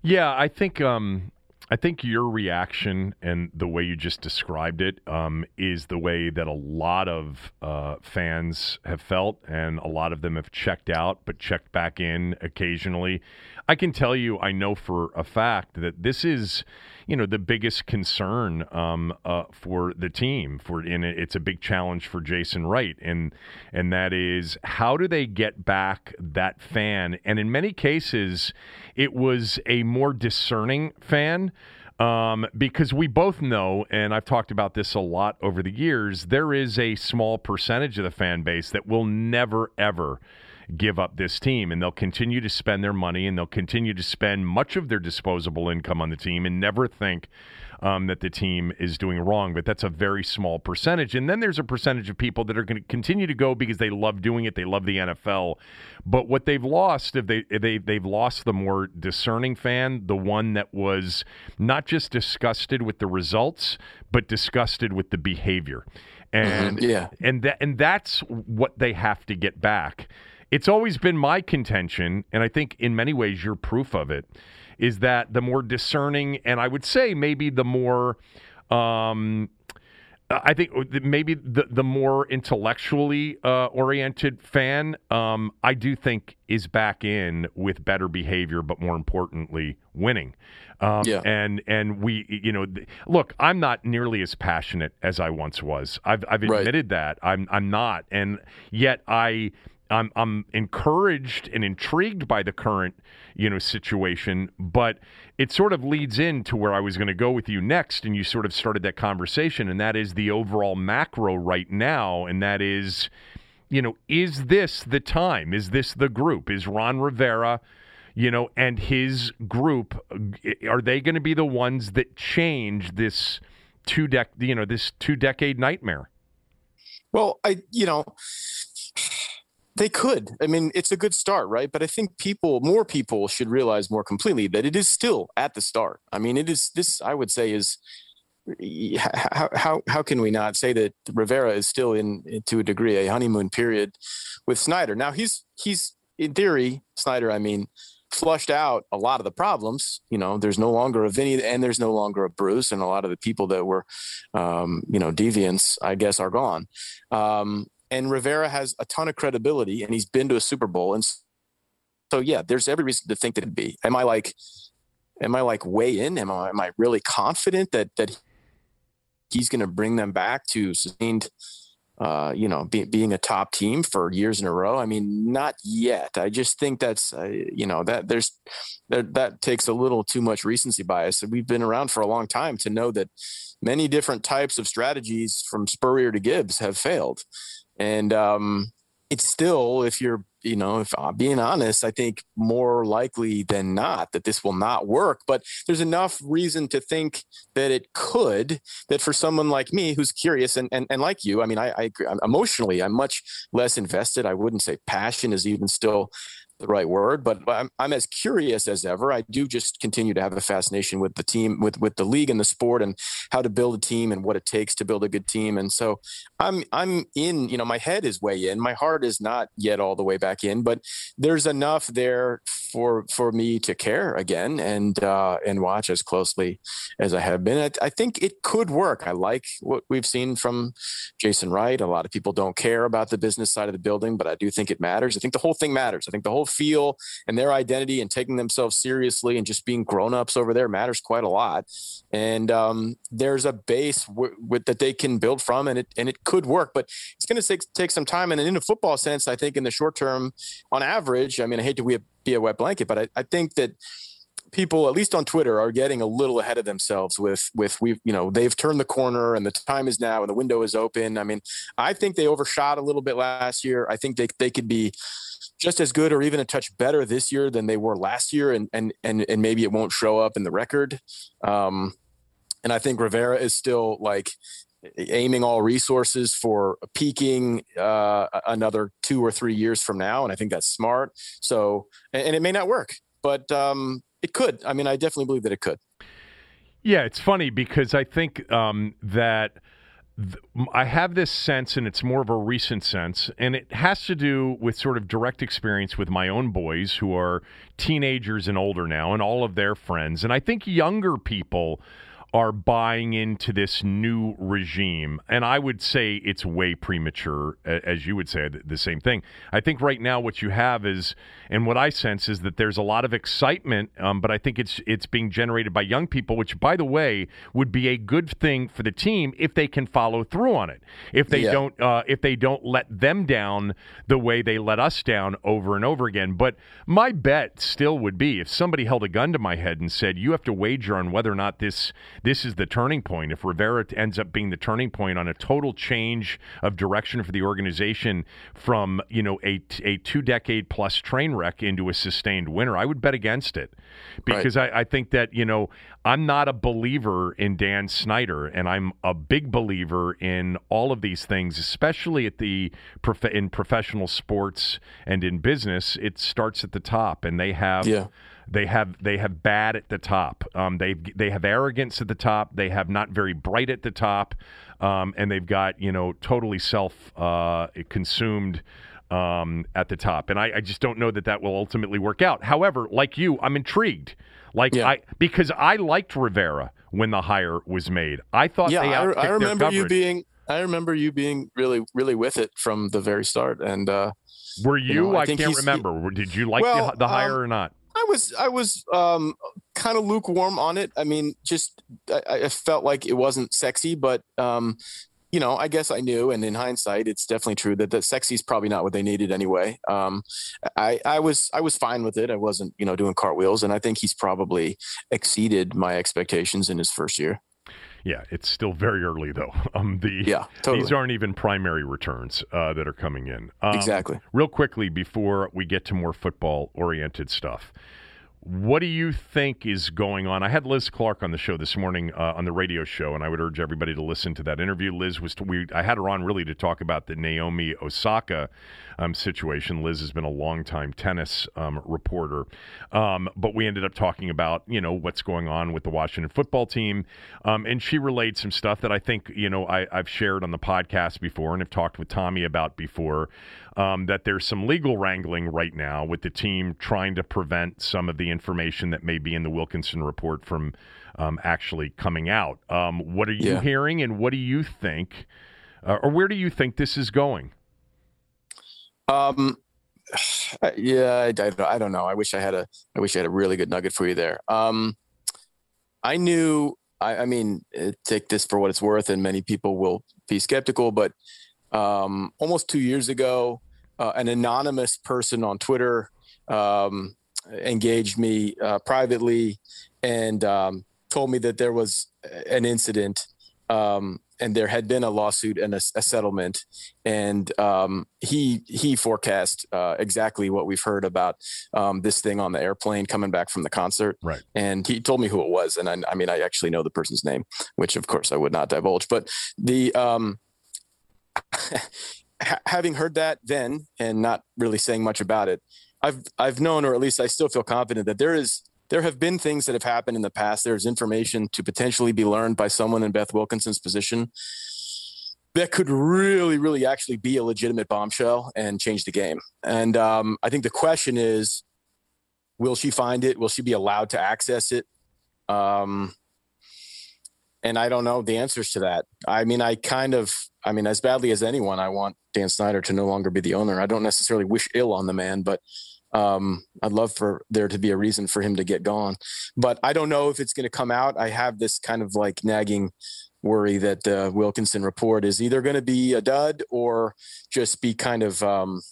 Yeah, I think um, I think your reaction and the way you just described it um, is the way that a lot of uh, fans have felt, and a lot of them have checked out but checked back in occasionally. I can tell you, I know for a fact that this is, you know, the biggest concern um, uh, for the team. For and it's a big challenge for Jason Wright, and and that is how do they get back that fan? And in many cases, it was a more discerning fan. Um, because we both know, and I've talked about this a lot over the years, there is a small percentage of the fan base that will never, ever give up this team. And they'll continue to spend their money and they'll continue to spend much of their disposable income on the team and never think um, that the team is doing wrong. But that's a very small percentage. And then there's a percentage of people that are going to continue to go because they love doing it. They love the NFL. But what they've lost, if they, if they they've lost the more discerning fan, the one that was not just disgusted with the results, but disgusted with the behavior. And mm-hmm. yeah, and that and that's what they have to get back. It's always been my contention, and I think in many ways you're proof of it, is that the more discerning, and I would say maybe the more. Um, I think maybe the the more intellectually uh, oriented fan, um, I do think is back in with better behavior, but more importantly, winning. Um, yeah. And and we, you know, look, I'm not nearly as passionate as I once was. I've I've admitted right. that I'm I'm not, and yet I I'm I'm encouraged and intrigued by the current you know situation, but it sort of leads into where I was going to go with you next, and you sort of started that conversation, and that is the overall macro right now, and that is, you know, is this the time? Is this the group? Is Ron Rivera? You know, and his group are they going to be the ones that change this two dec you know this two decade nightmare? Well, I you know they could. I mean, it's a good start, right? But I think people, more people should realize more completely that it is still at the start. I mean, it is this, I would say, is how, how, how can we not say that Rivera is still in, to a degree, a honeymoon period with Snyder? Now, he's, he's in theory, Snyder, I mean, flushed out a lot of the problems. You know, there's no longer a Vinny and there's no longer a Bruce, and a lot of the people that were, um, you know, deviants, I guess, are gone. Um, and Rivera has a ton of credibility and he's been to a Super Bowl. And so, yeah, there's every reason to think that it'd be. Am I like, am I like way in? Am I, am I really confident that, that he's going to bring them back to sustained, uh, you know, be, being a top team for years in a row? I mean, not yet. I just think that's, uh, you know, that there's, that, that takes a little too much recency bias. We've been around for a long time to know that many different types of strategies from Spurrier to Gibbs have failed. And um, it's still, if you're, you know, if I'm being honest, I think more likely than not that this will not work. But there's enough reason to think that it could. That for someone like me who's curious and and, and like you, I mean, I, I agree. emotionally, I'm much less invested. I wouldn't say passion is even still the right word, but I'm, I'm as curious as ever. I do just continue to have a fascination with the team, with with the league and the sport, and how to build a team and what it takes to build a good team. And so I'm I'm in. You know, my head is way in. My heart is not yet all the way back in, but there's enough there for for me to care again and uh, and watch as closely as I have been. I, I think it could work. I like what we've seen from Jason Wright. A lot of people don't care about the business side of the building, but I do think it matters. I think the whole thing matters. I think the whole feel and their identity and taking themselves seriously and just being grown-ups over there matters quite a lot. And um, there's a base w- with, that they can build from and it and it could work but it's going to take, take some time. And in a football sense i think in the short term on average i mean i hate to be a, be a wet blanket but I, I think that people, at least on Twitter, are getting a little ahead of themselves with with we you know they've turned the corner and the time is now and the window is open. I mean, I think they overshot a little bit last year. I think they they could be just as good or even a touch better this year than they were last year, and and and and maybe it won't show up in the record. Um, and I think Rivera is still like aiming all resources for peaking uh, another two or three years from now, and I think that's smart. So, and, and it may not work, but um, it could. I mean, I definitely believe that it could. Yeah, it's funny because I think um, that I have this sense, and it's more of a recent sense, and it has to do with sort of direct experience with my own boys who are teenagers and older now, and all of their friends. And I think younger people are buying into this new regime. And I would say it's way premature, as you would say the same thing. I think right now what you have is, and what I sense is that there's a lot of excitement, um, but I think it's it's being generated by young people, which, by the way, would be a good thing for the team if they can follow through on it. If they yeah. don't, uh, if they don't let them down the way they let us down over and over again. But my bet still would be if somebody held a gun to my head and said, "You have to wager on whether or not this." This is the turning point. If Rivera ends up being the turning point on a total change of direction for the organization from you know a a two decade plus train wreck into a sustained winner, I would bet against it because right. I, I think that you know I'm not a believer in Dan Snyder, and I'm a big believer in all of these things, especially at the in professional sports and in business. It starts at the top, and they have. Yeah they have they have bad at the top. Um, they they have arrogance at the top. They have not very bright at the top, um, and they've got you know totally self uh, consumed um, at the top. And I, I, just don't know that that will ultimately work out. However, like you, I'm intrigued. Like yeah. I because I liked Rivera when the hire was made. I thought yeah, I, I, remember you being I remember you being really really with it from the very start. And uh, were you? you know, I, I can't remember. Did you like well, the, the hire um, or not? I was I was um, kind of lukewarm on it. I mean, just I, I, felt like it wasn't sexy, but um, you know, I guess I knew. And in hindsight, it's definitely true that the sexy is probably not what they needed anyway. Um, I I was I was fine with it. I wasn't you know doing cartwheels, and I think he's probably exceeded my expectations in his first year. Yeah, it's still very early though. [LAUGHS] Um, the yeah, totally. these aren't even primary returns uh, that are coming in. Um, exactly. Real quickly before we get to more football oriented stuff. What do you think is going on? I had Liz Clarke on the show this morning uh, on the radio show, and I would urge everybody to listen to that interview. Liz was to, we I had her on really to talk about the Naomi Osaka um, situation. Liz has been a longtime tennis um, reporter, um, but we ended up talking about you know what's going on with the Washington football team, um, and she relayed some stuff that I think you know I, I've shared on the podcast before and have talked with Tommy about before um, that there's some legal wrangling right now with the team trying to prevent some of the information that may be in the Wilkinson report from um, actually coming out. Um, what are you yeah. hearing, and what do you think, uh, or where do you think this is going? Um, [SIGHS] yeah, I, I, don't know. I wish I had a, I wish I had a really good nugget for you there. Um, I knew. I, I mean, eh, take this for what it's worth, and many people will be skeptical, but um, almost two years ago, uh, an anonymous person on Twitter um, engaged me uh, privately and um, told me that there was an incident um, and there had been a lawsuit and a, a settlement. And um, he he forecast uh, exactly what we've heard about um, this thing on the airplane coming back from the concert. Right. And he told me who it was. And I, I mean i actually know the person's name which of course i would not divulge. But the um, [LAUGHS] ha- having heard that then and not really saying much about it, I've I've known, or at least I still feel confident that there is there have been things that have happened in the past. There's information to potentially be learned by someone in Beth Wilkinson's position that could really, really actually be a legitimate bombshell and change the game. And um, I think the question is, will she find it? Will she be allowed to access it? Um, and I don't know the answers to that. I mean, I kind of, I mean, as badly as anyone, I want Dan Snyder to no longer be the owner. I don't necessarily wish ill on the man, but um, I'd love for there to be a reason for him to get gone. But I don't know if it's going to come out. I have this kind of like nagging worry that the Wilkinson report is either going to be a dud or just be kind of um,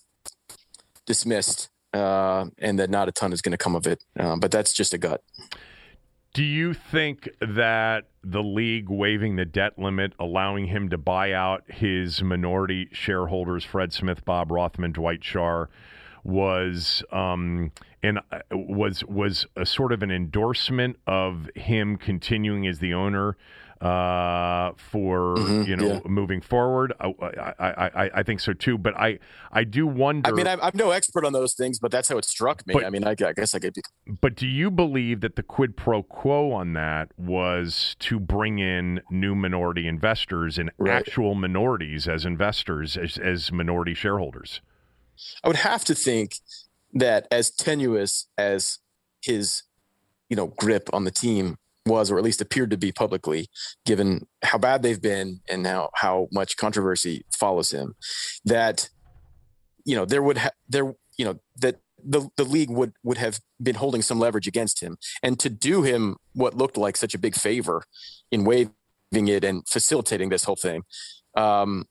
dismissed uh, and that not a ton is going to come of it. Um, but that's just a gut. Do you think that the league waiving the debt limit, allowing him to buy out his minority shareholders, Fred Smith, Bob Rothman, Dwight Schar, was um, and uh, was was a sort of an endorsement of him continuing as the owner uh, for Mhm, you know yeah. moving forward. I, I, I, I think so too. But I I do wonder. I mean, I'm, I'm no expert on those things, but that's how it struck me. But- I mean, I, I guess I could be. But do you believe that the quid pro quo on that was to bring in new minority investors and Right. actual minorities as investors, as, as minority shareholders? I would have to think that as tenuous as his, you know, grip on the team was, or at least appeared to be publicly, given how bad they've been and how how much controversy follows him, that you know there would ha- there you know that the the league would would have been holding some leverage against him, and to do him what looked like such a big favor in waiving it and facilitating this whole thing. Um,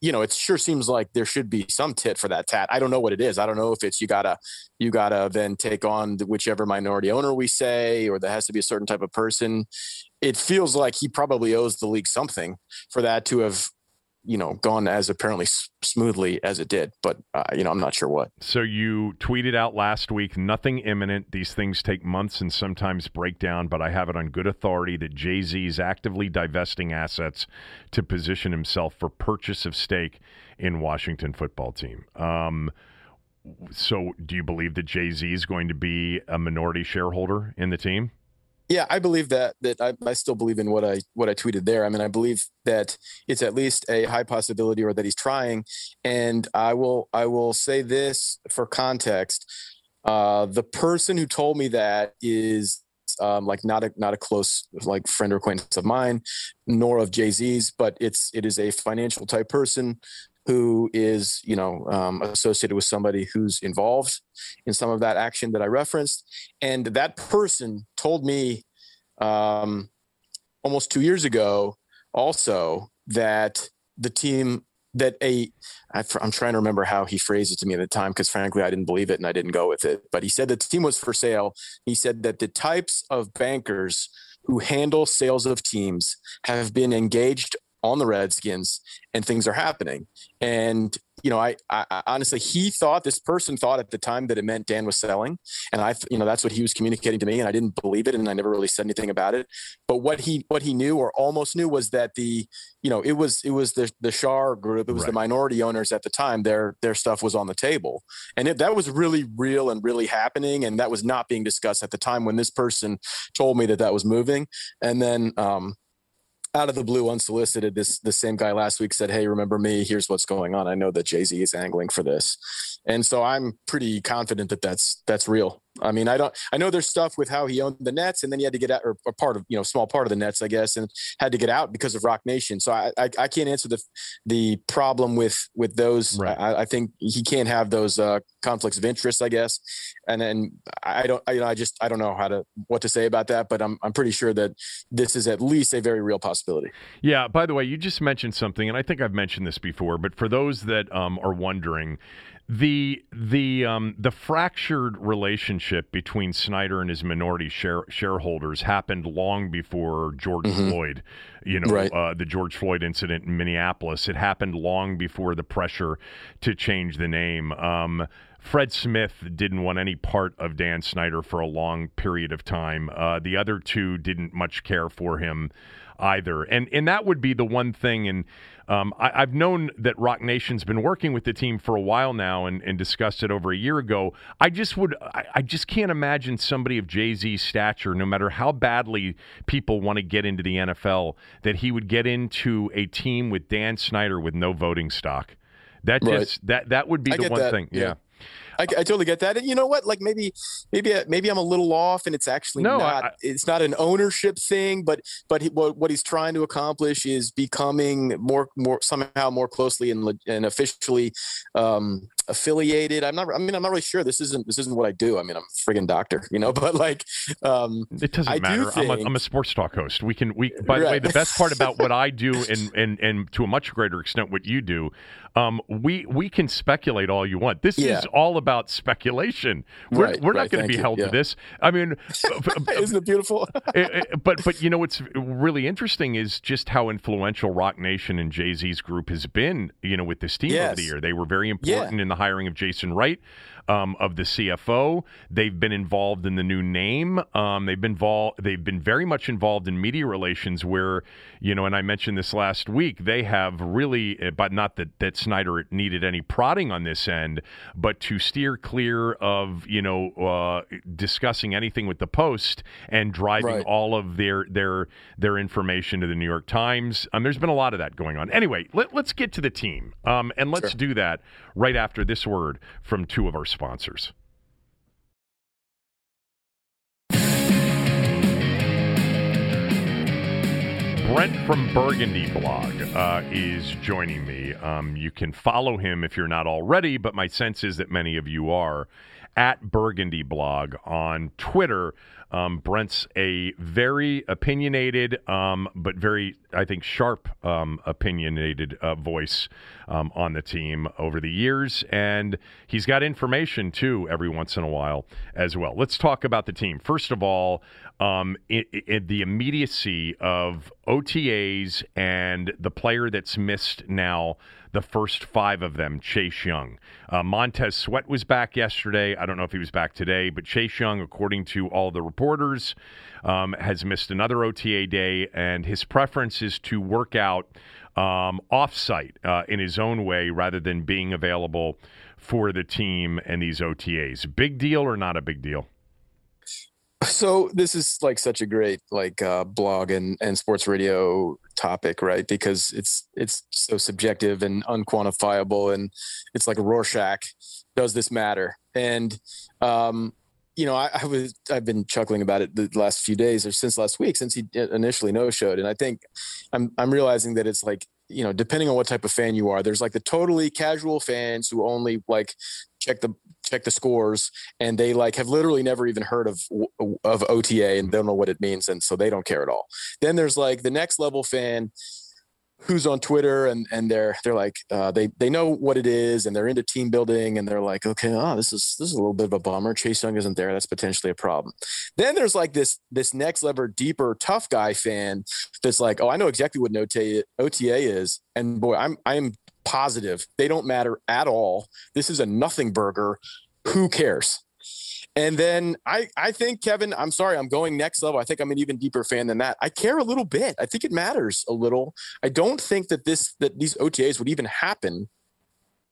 you know, it sure seems like there should be some tit for that tat. I don't know what it is. I don't know if it's you gotta you gotta then take on whichever minority owner we say, or there has to be a certain type of person. It feels like he probably owes the league something for that to have, you know, gone as apparently s- smoothly as it did. But uh, you know, I'm not sure what. So you tweeted out last week, nothing imminent. These things take months and sometimes break down, but I have it on good authority that Jay Z is actively divesting assets to position himself for purchase of stake in Washington football team. Um, so do you believe that Jay Z is going to be a minority shareholder in the team? Yeah, I believe that that I, I still believe in what I what I tweeted there. I mean, I believe that it's at least a high possibility or that he's trying. And I will I will say this for context. Uh, the person who told me that is um, like not a not a close like friend or acquaintance of mine, nor of Jay Z's, but it's it is a financial type person who is you know um, associated with somebody who's involved in some of that action that I referenced, and that person told me um, almost two years ago also that the team that a I, I'm trying to remember how he phrased it to me at the time because frankly I didn't believe it and I didn't go with it. But he said that the team was for sale. He said that the types of bankers who handle sales of teams have been engaged on the Redskins and things are happening. And you know, I, I, I honestly he thought this person thought at the time that it meant Dan was selling, and I you know that's what he was communicating to me, and I didn't believe it, and I never really said anything about it. But what he what he knew or almost knew was that the you know it was it was the the Schar group, it was the minority owners at the time. Their their stuff was on the table, and it, that was really real and really happening, and that was not being discussed at the time when this person told me that that was moving, and then. um out of the blue, unsolicited, this the same guy last week said, "Hey, remember me? Here's what's going on. I know that Jay Z is angling for this," and so I'm pretty confident that that's that's real. I mean, I don't. I know there's stuff with how he owned the Nets, and then he had to get out, or a part of you know, small part of the Nets, I guess, and had to get out because of Roc Nation. So I I, I can't answer the the problem with with those. Right. I, I think he can't have those uh, conflicts of interest, I guess, and then I don't. I, you know, I just I don't know how to what to say about that, but I'm I'm pretty sure that this is at least a very real possibility. Yeah. By the way, you just mentioned something, and I think I've mentioned this before, but for those that um, are wondering, the the um, the fractured relationship between Snyder and his minority share, shareholders happened long before George Mhm. Floyd. You know, Right. uh, the George Floyd incident in Minneapolis. It happened long before the pressure to change the name. Um, Fred Smith didn't want any part of Dan Snyder for a long period of time. Uh, the other two didn't much care for him either, and and that would be the one thing. And um, I, I've known that Roc Nation's been working with the team for a while now, and, and discussed it over a year ago. I just would, I, I just can't imagine somebody of Jay Z's stature, no matter how badly people want to get into the NFL, that he would get into a team with Dan Snyder with no voting stock. That Right. just that that would be I the one that, thing. yeah. yeah. I, I totally get that, and you know what? Like maybe, maybe, maybe I'm a little off, and it's actually No, not. I- it's not an ownership thing, but but he, what what he's trying to accomplish is becoming more more somehow more closely and, and officially um, affiliated. I'm not. I mean, I'm not really sure. This isn't. This isn't what I do. I mean, I'm a friggin' doctor, you know. [LAUGHS] But like, um, it doesn't I matter. Think, I'm, a, I'm a sports talk host. We can. We. By right. the way, the best part about what I do, [LAUGHS] and and and to a much greater extent, what you do, um, we we can speculate all you want. This yeah. is all about speculation. We're, right, we're right, not going to be you. held yeah. to this. I mean, [LAUGHS] isn't it beautiful? but but you know what's really interesting is just how influential Roc Nation and Jay Z's group has been. You know, with this team yes. over the year, they were very important yeah. in the hiring of Jason Wright um, of the CFO. They've been involved in the new name. Um, they've been involved. They've been very much involved in media relations. Where you know, and I mentioned this last week. They have really, eh, but not that that Snyder needed any prodding on this end, but to steer clear of you know uh, discussing anything with the Post and driving right. all of their their their information to the New York Times. Um, there's been a lot of that going on. Anyway, let, us get to the team, um, and let's sure. do that right after this word from two of our sponsors. Brent from Burgundy Blog uh, is joining me. Um, you can follow him if you're not already, but my sense is that many of you are at Burgundy Blog on Twitter. Um, Brent's a very opinionated, um, but very, I think, sharp um, opinionated uh, voice um, on the team over the years. And he's got information, too, every once in a while as well. Let's talk about the team. First of all, um, the immediacy of OTAs and the player that's missed now the first five of them, Chase Young. Uh, Montez Sweat was back yesterday. I don't know if he was back today, but Chase Young, according to all the reporters, um, has missed another OTA day, and his preference is to work out um, offsite uh, in his own way rather than being available for the team and these OTAs. Big deal or not a big deal? So this is like such a great like uh, blog and and sports radio topic, right? Because it's it's so subjective and unquantifiable, and it's like a Rorschach. Does this matter? And um, you know, I, I, was I've been chuckling about it the last few days or since last week since he initially no showed, and I think I'm I'm realizing that it's like you know depending on what type of fan you are, there's like the totally casual fans who only like check the check the scores and they like have literally never even heard of of OTA and don't know what it means and so they don't care at all. Then there's like the next level fan who's on Twitter and and they're they're like uh, they they know what it is and they're into team building and they're like okay oh this is this is a little bit of a bummer Chase Young isn't there that's potentially a problem. Then there's like this this next level deeper tough guy fan that's like oh I know exactly what an OTA OTA is and boy I'm I'm positive they don't matter at all. This is a nothing burger. Who cares? And then I, I think Kevin, I'm sorry, I'm going next level. I think I'm an even deeper fan than that. I care a little bit. I think it matters a little. I don't think that this that these OTAs would even happen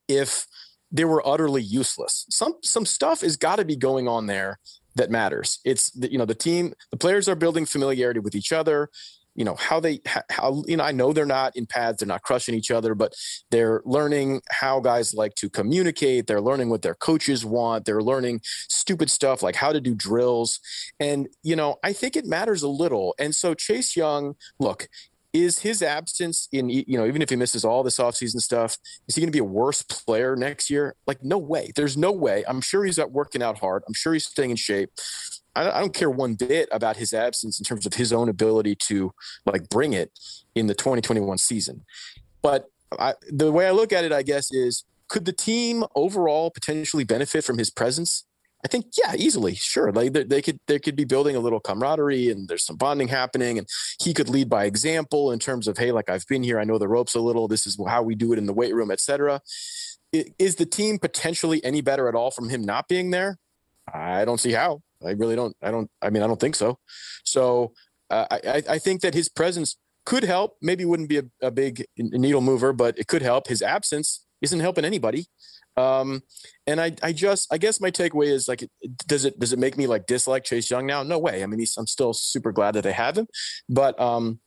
if they were utterly useless. Some some stuff has got to be going on there that matters. It's the, you know the team, the players are building familiarity with each other you know how they how you know I know they're not in pads they're not crushing each other but they're learning how guys like to communicate they're learning what their coaches want they're learning stupid stuff like how to do drills. And you know I think it matters a little. And so Chase Young look is his absence in you know even if he misses all this offseason stuff is he going to be a worse player next year? Like no way. There's no way. I'm sure he's out working out hard. I'm sure he's staying in shape I don't care one bit about his absence in terms of his own ability to like bring it in the 2021 season. But I, the way I look at it, I guess, is could the team overall potentially benefit from his presence? I think, yeah, easily, sure. Like they, they could, they could be building a little camaraderie, and there's some bonding happening, and he could lead by example in terms of, hey, like I've been here, I know the ropes a little. This is how we do it in the weight room, etc. Is the team potentially any better at all from him not being there? I don't see how. I really don't. I don't. I mean, I don't think so. So uh, I, I think that his presence could help. Maybe wouldn't be a, a, big needle mover, but it could help. His absence isn't helping anybody. Um, and I, I just, I guess my takeaway is like, does it, does it make me like dislike Chase Young now? No way. I mean, I'm still super glad that they have him, but, um,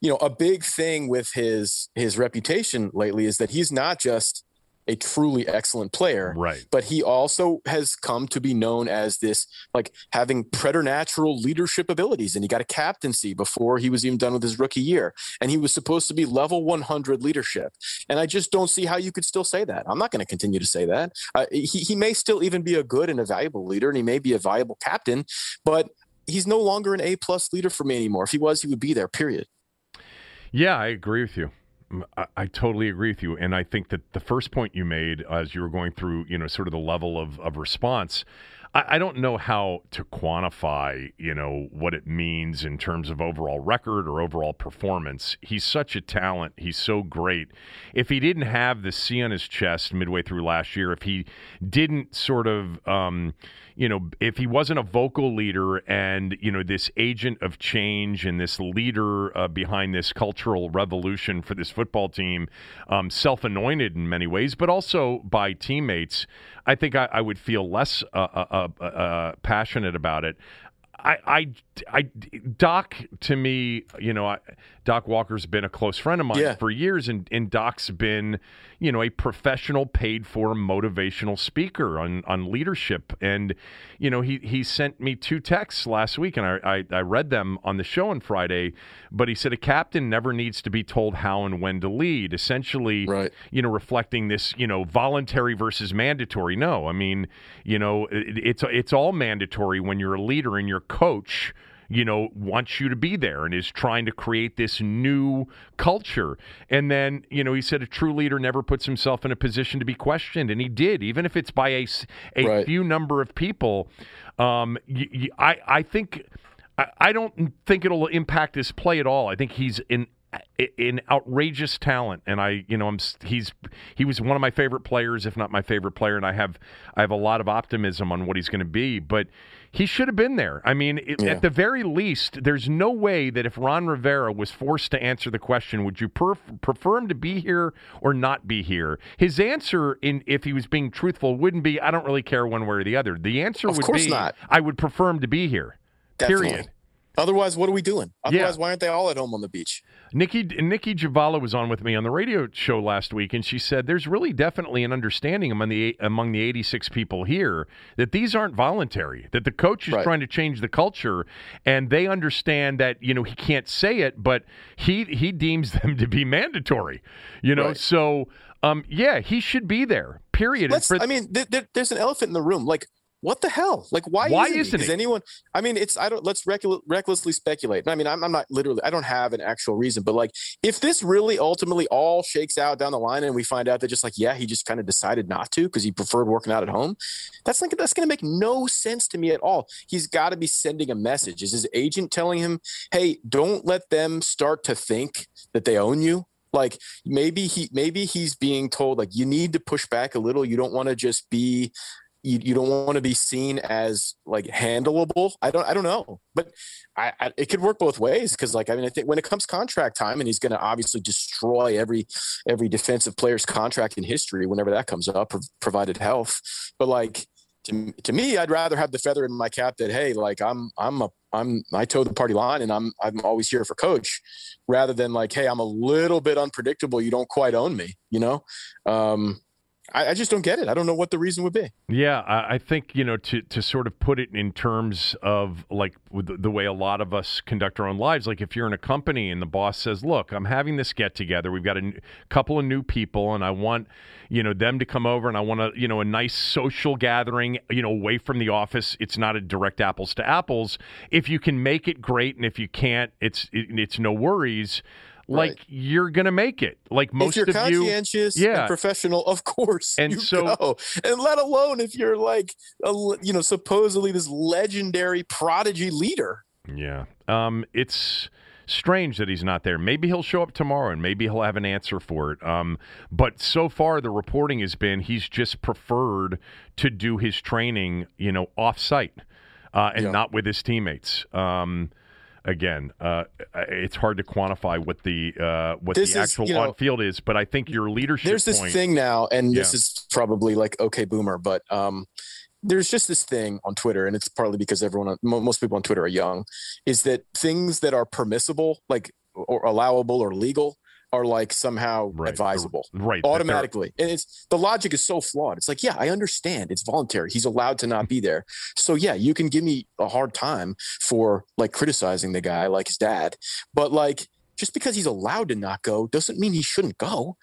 you know, a big thing with his, his reputation lately is that he's not just a truly excellent player. Right. But he also has come to be known as this, like having preternatural leadership abilities. And he got a captaincy before he was even done with his rookie year. And he was supposed to be level 100 leadership. And I just don't see how you could still say that. I'm not going to continue to say that. Uh, he, he may still even be a good and a valuable leader, and he may be a valuable captain, but he's no longer an A plus leader for me anymore. If he was, he would be there, period. Yeah, I agree with you. I, I, totally agree with you, and I think that the first point you made as you were going through, you know, sort of the level of, of response, I, don't know how to quantify, you know, what it means in terms of overall record or overall performance. He's such a talent. He's so great. If he didn't have the C on his chest midway through last year, if he didn't sort of, um, you know, if he wasn't a vocal leader and, you know, this agent of change and this leader uh, behind this cultural revolution for this football team, um, self anointed in many ways, but also by teammates, I think I, I would feel less uh, uh, uh, uh passionate about it. I, I, I, Doc, to me, you know, I, Doc Walker's been a close friend of mine Yeah. for years, and, and Doc's been, you know, a professional, paid for motivational speaker on, on leadership. And, you know, he, he sent me two texts last week, and I, I, I read them on the show on Friday. But he said a captain never needs to be told how and when to lead. Essentially, Right. you know, reflecting this, you know, voluntary versus mandatory. No, I mean, you know, it, it's it's all mandatory when you're a leader and your coach, you know, wants you to be there and is trying to create this new culture. And then, you know, he said a true leader never puts himself in a position to be questioned, and he did, even if it's by a Right. few number of people. Um, y- y- I I think. I- I don't think it'll impact his play at all. I think he's in an outrageous talent, and I, you know, I'm he's he was one of my favorite players, if not my favorite player, and I have I have a lot of optimism on what he's going to be. But he should have been there. I mean, it, Yeah. at the very least, there's no way that if Ron Rivera was forced to answer the question, would you perf- prefer him to be here or not be here? His answer, in if he was being truthful, wouldn't be I don't really care one way or the other. The answer Of would be not. I would prefer him to be here. Definitely. Period. Otherwise, what are we doing? Otherwise, why aren't they all at home on the beach? Nicki Nicki Jhabvala was on with me on the radio show last week, and she said there's really definitely an understanding among the among the 86 people here that these aren't voluntary. That the coach is Right. trying to change the culture, and they understand that you know he can't say it, but he he deems [LAUGHS] them to be mandatory. You know, Right. so um, yeah, he should be there. Period. I mean, th- th- there's an elephant in the room. Like, what the hell? Like, why? Why isn't, isn't he? anyone? I mean, it's. I don't. Let's recklessly speculate. I mean, I'm, I'm not literally. I don't have an actual reason, but like, if this really ultimately all shakes out down the line, and we find out that just like, yeah, he just kind of decided not to because he preferred working out at home. That's like that's going to make no sense to me at all. He's got to be sending a message. Is his agent telling him, "Hey, don't let them start to think that they own you"? like maybe he maybe he's being told like you need to push back a little you don't want to just be you, you don't want to be seen as like handleable i don't i don't know but i, I it could work both ways because like i mean i think when it comes contract time and he's going to obviously destroy every every defensive player's contract in history whenever that comes up provided health but like to, to me i'd rather have the feather in my cap that hey like i'm i'm a i'm i toe the party line and i'm i'm always here for coach rather than like, hey, I'm a little bit unpredictable. You don't quite own me, you know? Um, I, I just don't get it. I don't know what the reason would be. Yeah, I, I think you know to to sort of put it in terms of like the, the way a lot of us conduct our own lives. Like if you're in a company and the boss says, "Look, I'm having this get together. We've got a n- couple of new people, and I want you know them to come over, and I want to you know a nice social gathering, you know, away from the office. It's not a direct apples to apples. If you can make it, great, and if you can't, it's it, it's no worries." Like Right. you're gonna make it. Like most if you're of you, conscientious Yeah. and professional, of course, And you so- go. and let alone if you're like, a, you know, supposedly this legendary prodigy leader. Yeah. Um, it's strange that he's not there. Maybe he'll show up tomorrow and maybe he'll have an answer for it. Um, but so far the reporting has been he's just preferred to do his training, you know, off site uh, and Yeah. not with his teammates. Um, again, uh, it's hard to quantify what the uh, what This the is, actual you know- on field is, but I think your leadership There's this point, thing now, and this is probably like okay, boomer, but um, there's just this thing on Twitter, and it's partly because everyone, most people on Twitter are young, is that things that are permissible, like or allowable or legal, are like somehow Right. advisable Right. automatically. And it's the logic is so flawed. It's like, yeah, I understand. It's voluntary. He's allowed to not be there. So yeah, you can give me a hard time for like criticizing the guy like his dad, but like just because he's allowed to not go doesn't mean he shouldn't go.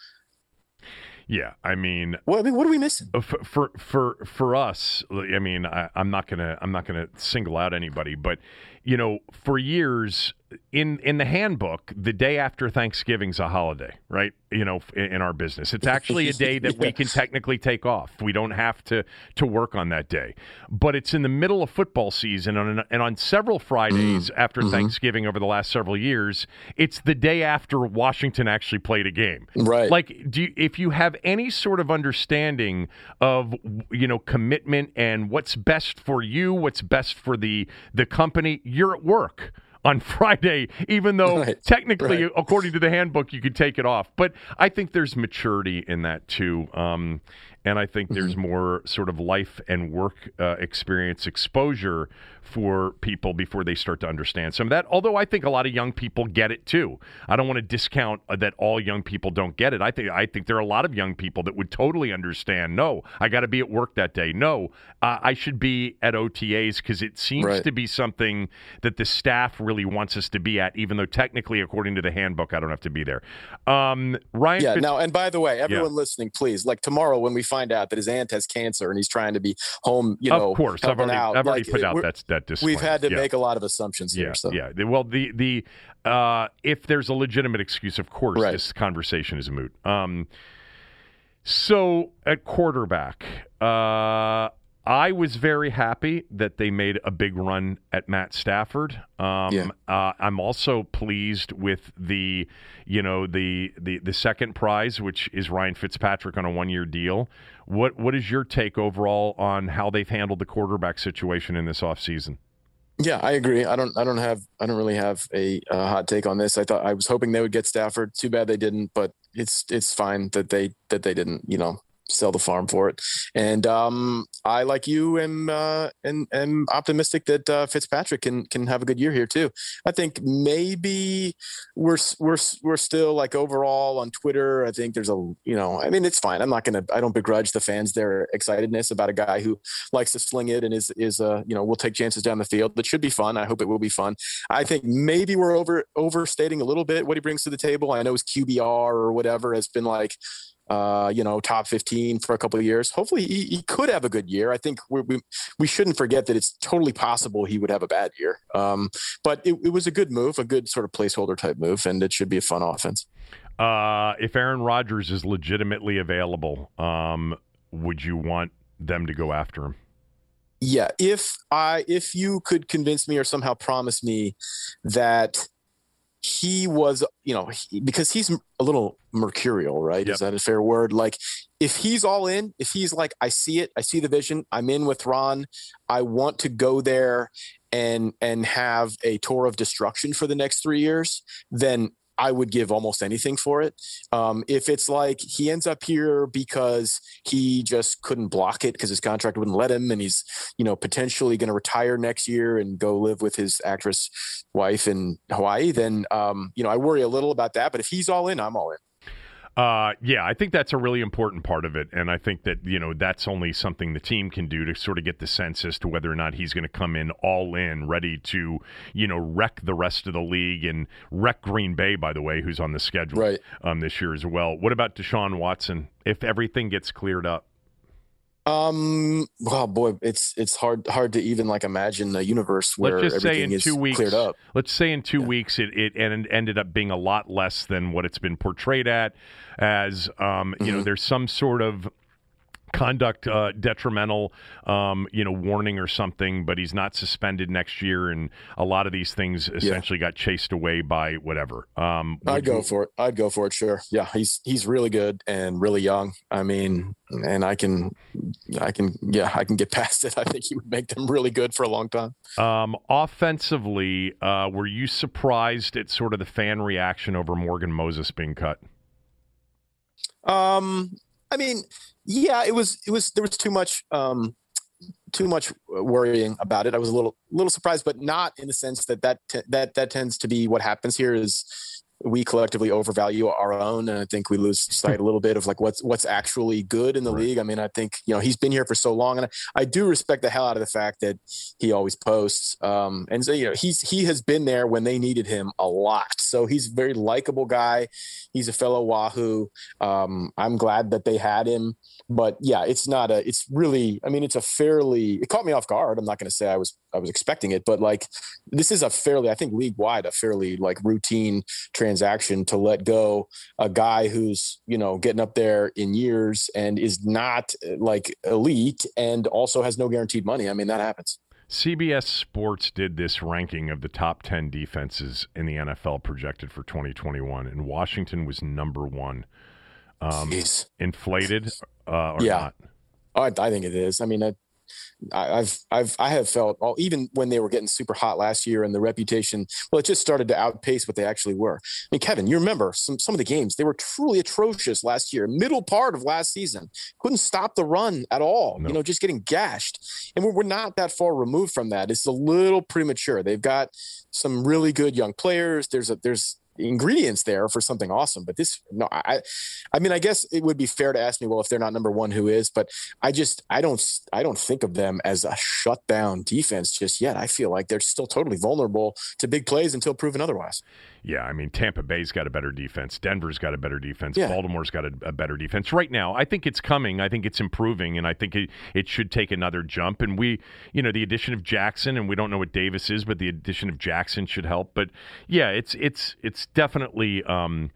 Yeah. I mean, Well, I mean, what are we missing? Uh, for for for, for us i mean I, i'm not gonna i'm not gonna single out anybody but you know for years in in the handbook the day after thanksgiving's a holiday right? You know in, in our business. It's actually a day that we can [LAUGHS] technically take off. We don't have to to work on that day. But it's in the middle of football season and on, and on several fridays mm-hmm. after mm-hmm. thanksgiving over the last several years it's the day after washington actually played a game. Right. like do you, if you have any sort of understanding of you know commitment and what's best for you what's best for the the company you're at work on [LAUGHS] Friday even though Right, technically right. according to the handbook you could take it off but I think there's maturity in that too um, and I think there's Mm-hmm. more sort of life and work uh, experience exposure for people before they start to understand some of that. Although I think a lot of young people get it too. I don't want to discount uh, that all young people don't get it. I think I think there are a lot of young people that would totally understand. No, I got to be at work that day. No, uh, I should be at OTAs because it seems Right. to be something that the staff really wants us to be at, even though technically, according to the handbook, I don't have to be there. Um, Ryan, yeah. Fitz- Now, and by the way, everyone listening, please, like tomorrow when we find out that his aunt has cancer and he's trying to be home, you know, of course, I've already, out, I've already like, put out we're- that that disclaimer. We've had to Yeah. make a lot of assumptions Yeah, here. So yeah. Well, the the uh, if there's a legitimate excuse, of course, Right. this conversation is moot. Um, so at quarterback, uh, I was very happy that they made a big run at Matt Stafford. Um, Yeah. uh, I'm also pleased with the, you know, the the the second prize, which is Ryan Fitzpatrick on a one year deal. What what is your take overall on how they've handled the quarterback situation in this offseason? Yeah, I agree. I don't. I don't have. I don't really have a, uh hot take on this. I thought I was hoping they would get Stafford. Too bad they didn't. But it's it's fine that they that they didn't. You know, sell the farm for it. And um, I like you am uh, and am optimistic that uh, Fitzpatrick can can have a good year here too. I think maybe we're we're we're still like overall on Twitter. I think there's a you know. I mean, it's fine. I'm not gonna. I don't begrudge the fans their excitedness about a guy who likes to sling it and is is uh you know will take chances down the field. That should be fun. I hope it will be fun. I think maybe we're over overstating a little bit what he brings to the table. I know his QBR or whatever has been like uh, you know, top 15 for a couple of years. Hopefully he, he could have a good year. I think we, we, we shouldn't forget that it's totally possible he would have a bad year. Um, but it, it was a good move, a good sort of placeholder type move, and it should be a fun offense. Uh, if Aaron Rodgers is legitimately available, um, would you want them to go after him? Yeah, if I if you could convince me or somehow promise me that he was, you know, he, because he's a little mercurial, right? Yep. Is that a fair word? Like if he's all in, if he's like I see it, I see the vision, I'm in with Ron, I want to go there and and have a tour of destruction for the next 3 years, then I would give almost anything for it. Um, if it's like he ends up here because he just couldn't block it because his contract wouldn't let him, and he's you know potentially going to retire next year and go live with his actress wife in Hawaii, then um, you know I worry a little about that. But if he's all in, I'm all in. Uh, yeah, I think that's a really important part of it, and I think that you know that's only something the team can do to sort of get the sense as to whether or not he's going to come in all in, ready to you know wreck the rest of the league and wreck Green Bay, by the way, who's on the schedule Right. um, this year as well. What about Deshaun Watson? If everything gets cleared up, Um. Well, boy, it's it's hard hard to even like imagine a universe where let's just say in is two weeks, cleared up. let's say in two Yeah. weeks it, it and ended up being a lot less than what it's been portrayed at as um, you know Mhm. there's some sort of conduct uh, detrimental um, you know warning or something but he's not suspended next year and a lot of these things essentially got chased away by whatever um, I'd go you- for it. I'd go for it. Sure. Yeah, he's he's really good and really young. I mean, and I can, I can, yeah, I can get [LAUGHS] past it. I think he would make them really good for a long time. um, offensively uh, were you surprised at sort of the fan reaction over Morgan Moses being cut Um, I mean, yeah, it was it was there was too much um too much worrying about it. I was a little little surprised, but not in the sense that that te- that that tends to be what happens here is we collectively overvalue our own, and I think we lose sight a little bit of like what's what's actually good in the right. league. I mean, I think you know he's been here for so long, and I, I do respect the hell out of the fact that he always posts, um, and so you know he's he has been there when they needed him a lot. So he's a very likable guy. He's a fellow Wahoo. Um, I'm glad that they had him, but yeah, it's not a. It's really, I mean, it's a fairly. It caught me off guard. I'm not going to say I was I was expecting it, but like this is a fairly, I think, league wide, a fairly like routine transaction to let go a guy who's you know getting up there in years and is not like elite and also has no guaranteed money. I mean, that happens. CBS Sports did this ranking of the top 10 defenses in the NFL projected for 2021, and Washington was number one. Um, inflated uh, or yeah. not? Oh, I, I, think it is. I mean, I, I've I've I have felt well, even when they were getting super hot last year and the reputation, well, it just started to outpace what they actually were. I mean, Kevin, you remember some some of the games they were truly atrocious last year, middle part of last season, couldn't stop the run at all. No. You know, just getting gashed, and we're, we're not that far removed from that. It's a little premature. They've got some really good young players. There's a there's ingredients there for something awesome. But this, no, I, I mean, I guess it would be fair to ask me, well, if they're not number one, who is? But I just, I don't, I don't think of them as a shutdown defense just yet. I feel like they're still totally vulnerable to big plays until proven otherwise. Yeah, I mean, Tampa Bay's got a better defense. Denver's got a better defense. Yeah. Baltimore's got a, a, better defense right now. I think it's coming. I think it's improving, and I think it, it should take another jump. And we, you know, the addition of Jackson, and we don't know what Davis is, but the addition of Jackson should help. But yeah, it's it's it's definitely. Um,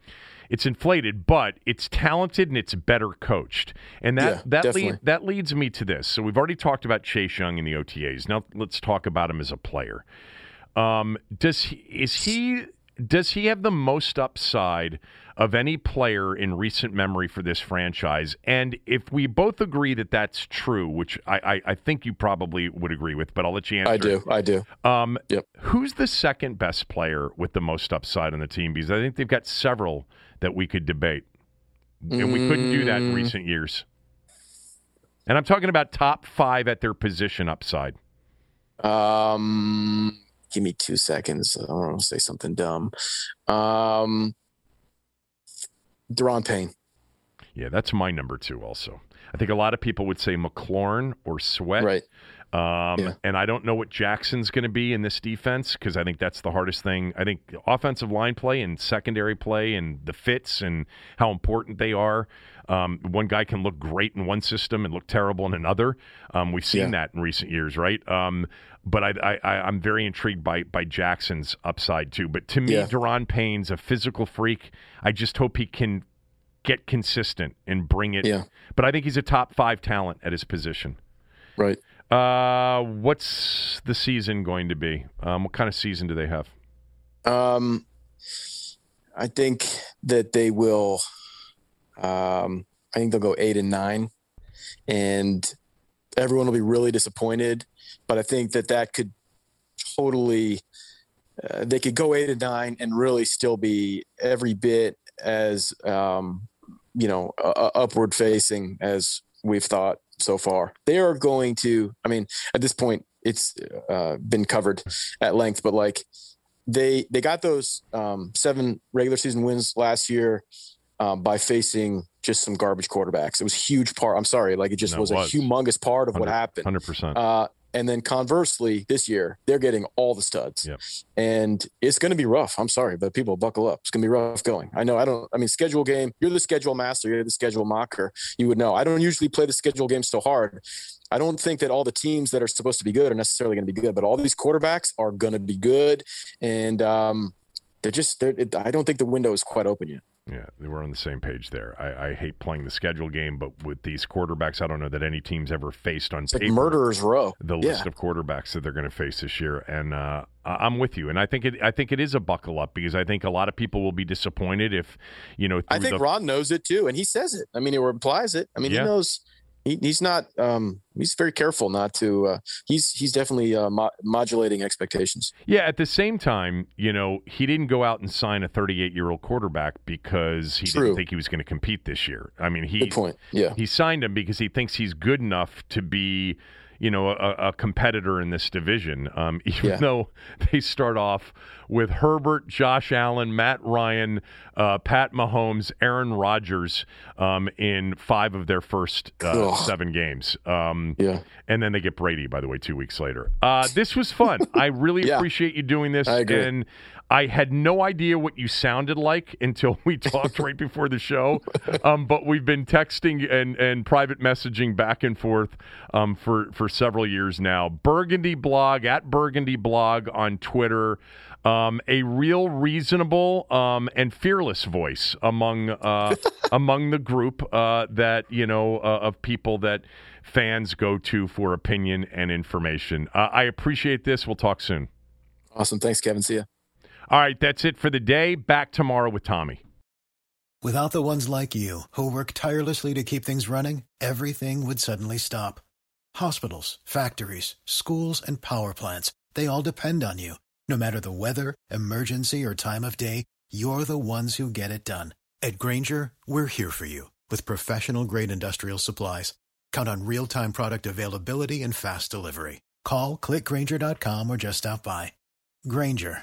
it's inflated, but it's talented and it's better coached. And that yeah, that lead, that leads me to this. So we've already talked about Chase Young in the OTAs. Now let's talk about him as a player. Um, does he, is he does he have the most upside of any player in recent memory for this franchise? And if we both agree that that's true, which I, I, I think you probably would agree with, but I'll let you answer. I do. I do. Um, yep. Who's the second best player with the most upside on the team? Because I think they've got several that we could debate. And we couldn't do that in mm. recent years. And I'm talking about top five at their position upside. Um, give me two seconds. I don't want to say something dumb. Um, Daron Payne. Yeah, that's my number two. Also, I think a lot of people would say McLaurin or Sweat. Right. Um, yeah. And I don't know what Jackson's going to be in this defense because I think that's the hardest thing. I think offensive line play and secondary play and the fits and how important they are. Um, one guy can look great in one system and look terrible in another. Um, we've seen yeah. that in recent years, right? Um, but I, I, am very intrigued by by Jackson's upside too. But to me, yeah. Daron Payne's a physical freak. I just hope he can get consistent and bring it. Yeah. But I think he's a top five talent at his position. Right. Uh, what's the season going to be? Um, what kind of season do they have? Um, I think that they will. Um, I think they'll go eight and nine, and everyone will be really disappointed but I think that that could totally uh, they could go eight and nine and really still be every bit as um, you know uh, upward facing as we've thought so far. They are going to. I mean, at this point, it's uh, been covered at length, but like they they got those um, seven regular season wins last year um, by facing just some garbage quarterbacks. It was huge part. I'm sorry, like it just no, was, was, a humongous part of what happened. Hundred percent. And then conversely, this year they're getting all the studs, yep. and it's going to be rough. I'm sorry, but people buckle up. It's going to be rough going. I know. I don't. I mean, schedule game. You're the schedule master. You're the schedule mocker. You would know. I don't usually play the schedule game so hard. I don't think that all the teams that are supposed to be good are necessarily going to be good, but all these quarterbacks are going to be good, and um, they're just. They're, it, I don't think the window is quite open yet. Yeah, we're on the same page there. I, I, hate playing the schedule game, but with these quarterbacks, I don't know that any team's ever faced on it's paper like murderers row the yeah. list of quarterbacks that they're going to face this year. And uh, I'm with you, and I think it. I think it is a buckle up because I think a lot of people will be disappointed if you know. I think the... Ron knows it too, and he says it. I mean, he implies it. I mean, yeah. he knows. He, he's not. Um, he's very careful not to. Uh, he's he's definitely uh, mo- modulating expectations. Yeah. At the same time, you know, he didn't go out and sign a 38 year old quarterback because he True. didn't think he was going to compete this year. I mean, he Good point. Yeah. he signed him because he thinks he's good enough to be. You know, a, a competitor in this division. Um, [LAUGHS] even Yeah. though they start off with Herbert, Josh Allen, Matt Ryan, uh, Pat Mahomes, Aaron Rodgers um, in five of their first uh, seven games. Um, Yeah. and then they get Brady, by the way, two weeks later. Uh, this was fun. I really [LAUGHS] Yeah. appreciate you doing this. I agree. And I had no idea what you sounded like until we [LAUGHS] talked right before the show. Um, but we've been texting and, and private messaging back and forth um, for, for several years now. Burgundy blog at Burgundy blog on Twitter. Um, a real reasonable um, and fearless voice among uh, [LAUGHS] among the group uh, that you know uh, of people that fans go to for opinion and information. Uh, I appreciate this. We'll talk soon. Awesome. Thanks, Kevin. See ya. All right, that's it for the day. Back tomorrow with Tommy. Without the ones like you, who work tirelessly to keep things running, everything would suddenly stop. Hospitals, factories, schools, and power plants, they all depend on you. No matter the weather, emergency, or time of day, you're the ones who get it done. At Grainger, we're here for you with professional grade industrial supplies. Count on real time product availability and fast delivery. Call clickgrainger.com or just stop by. Grainger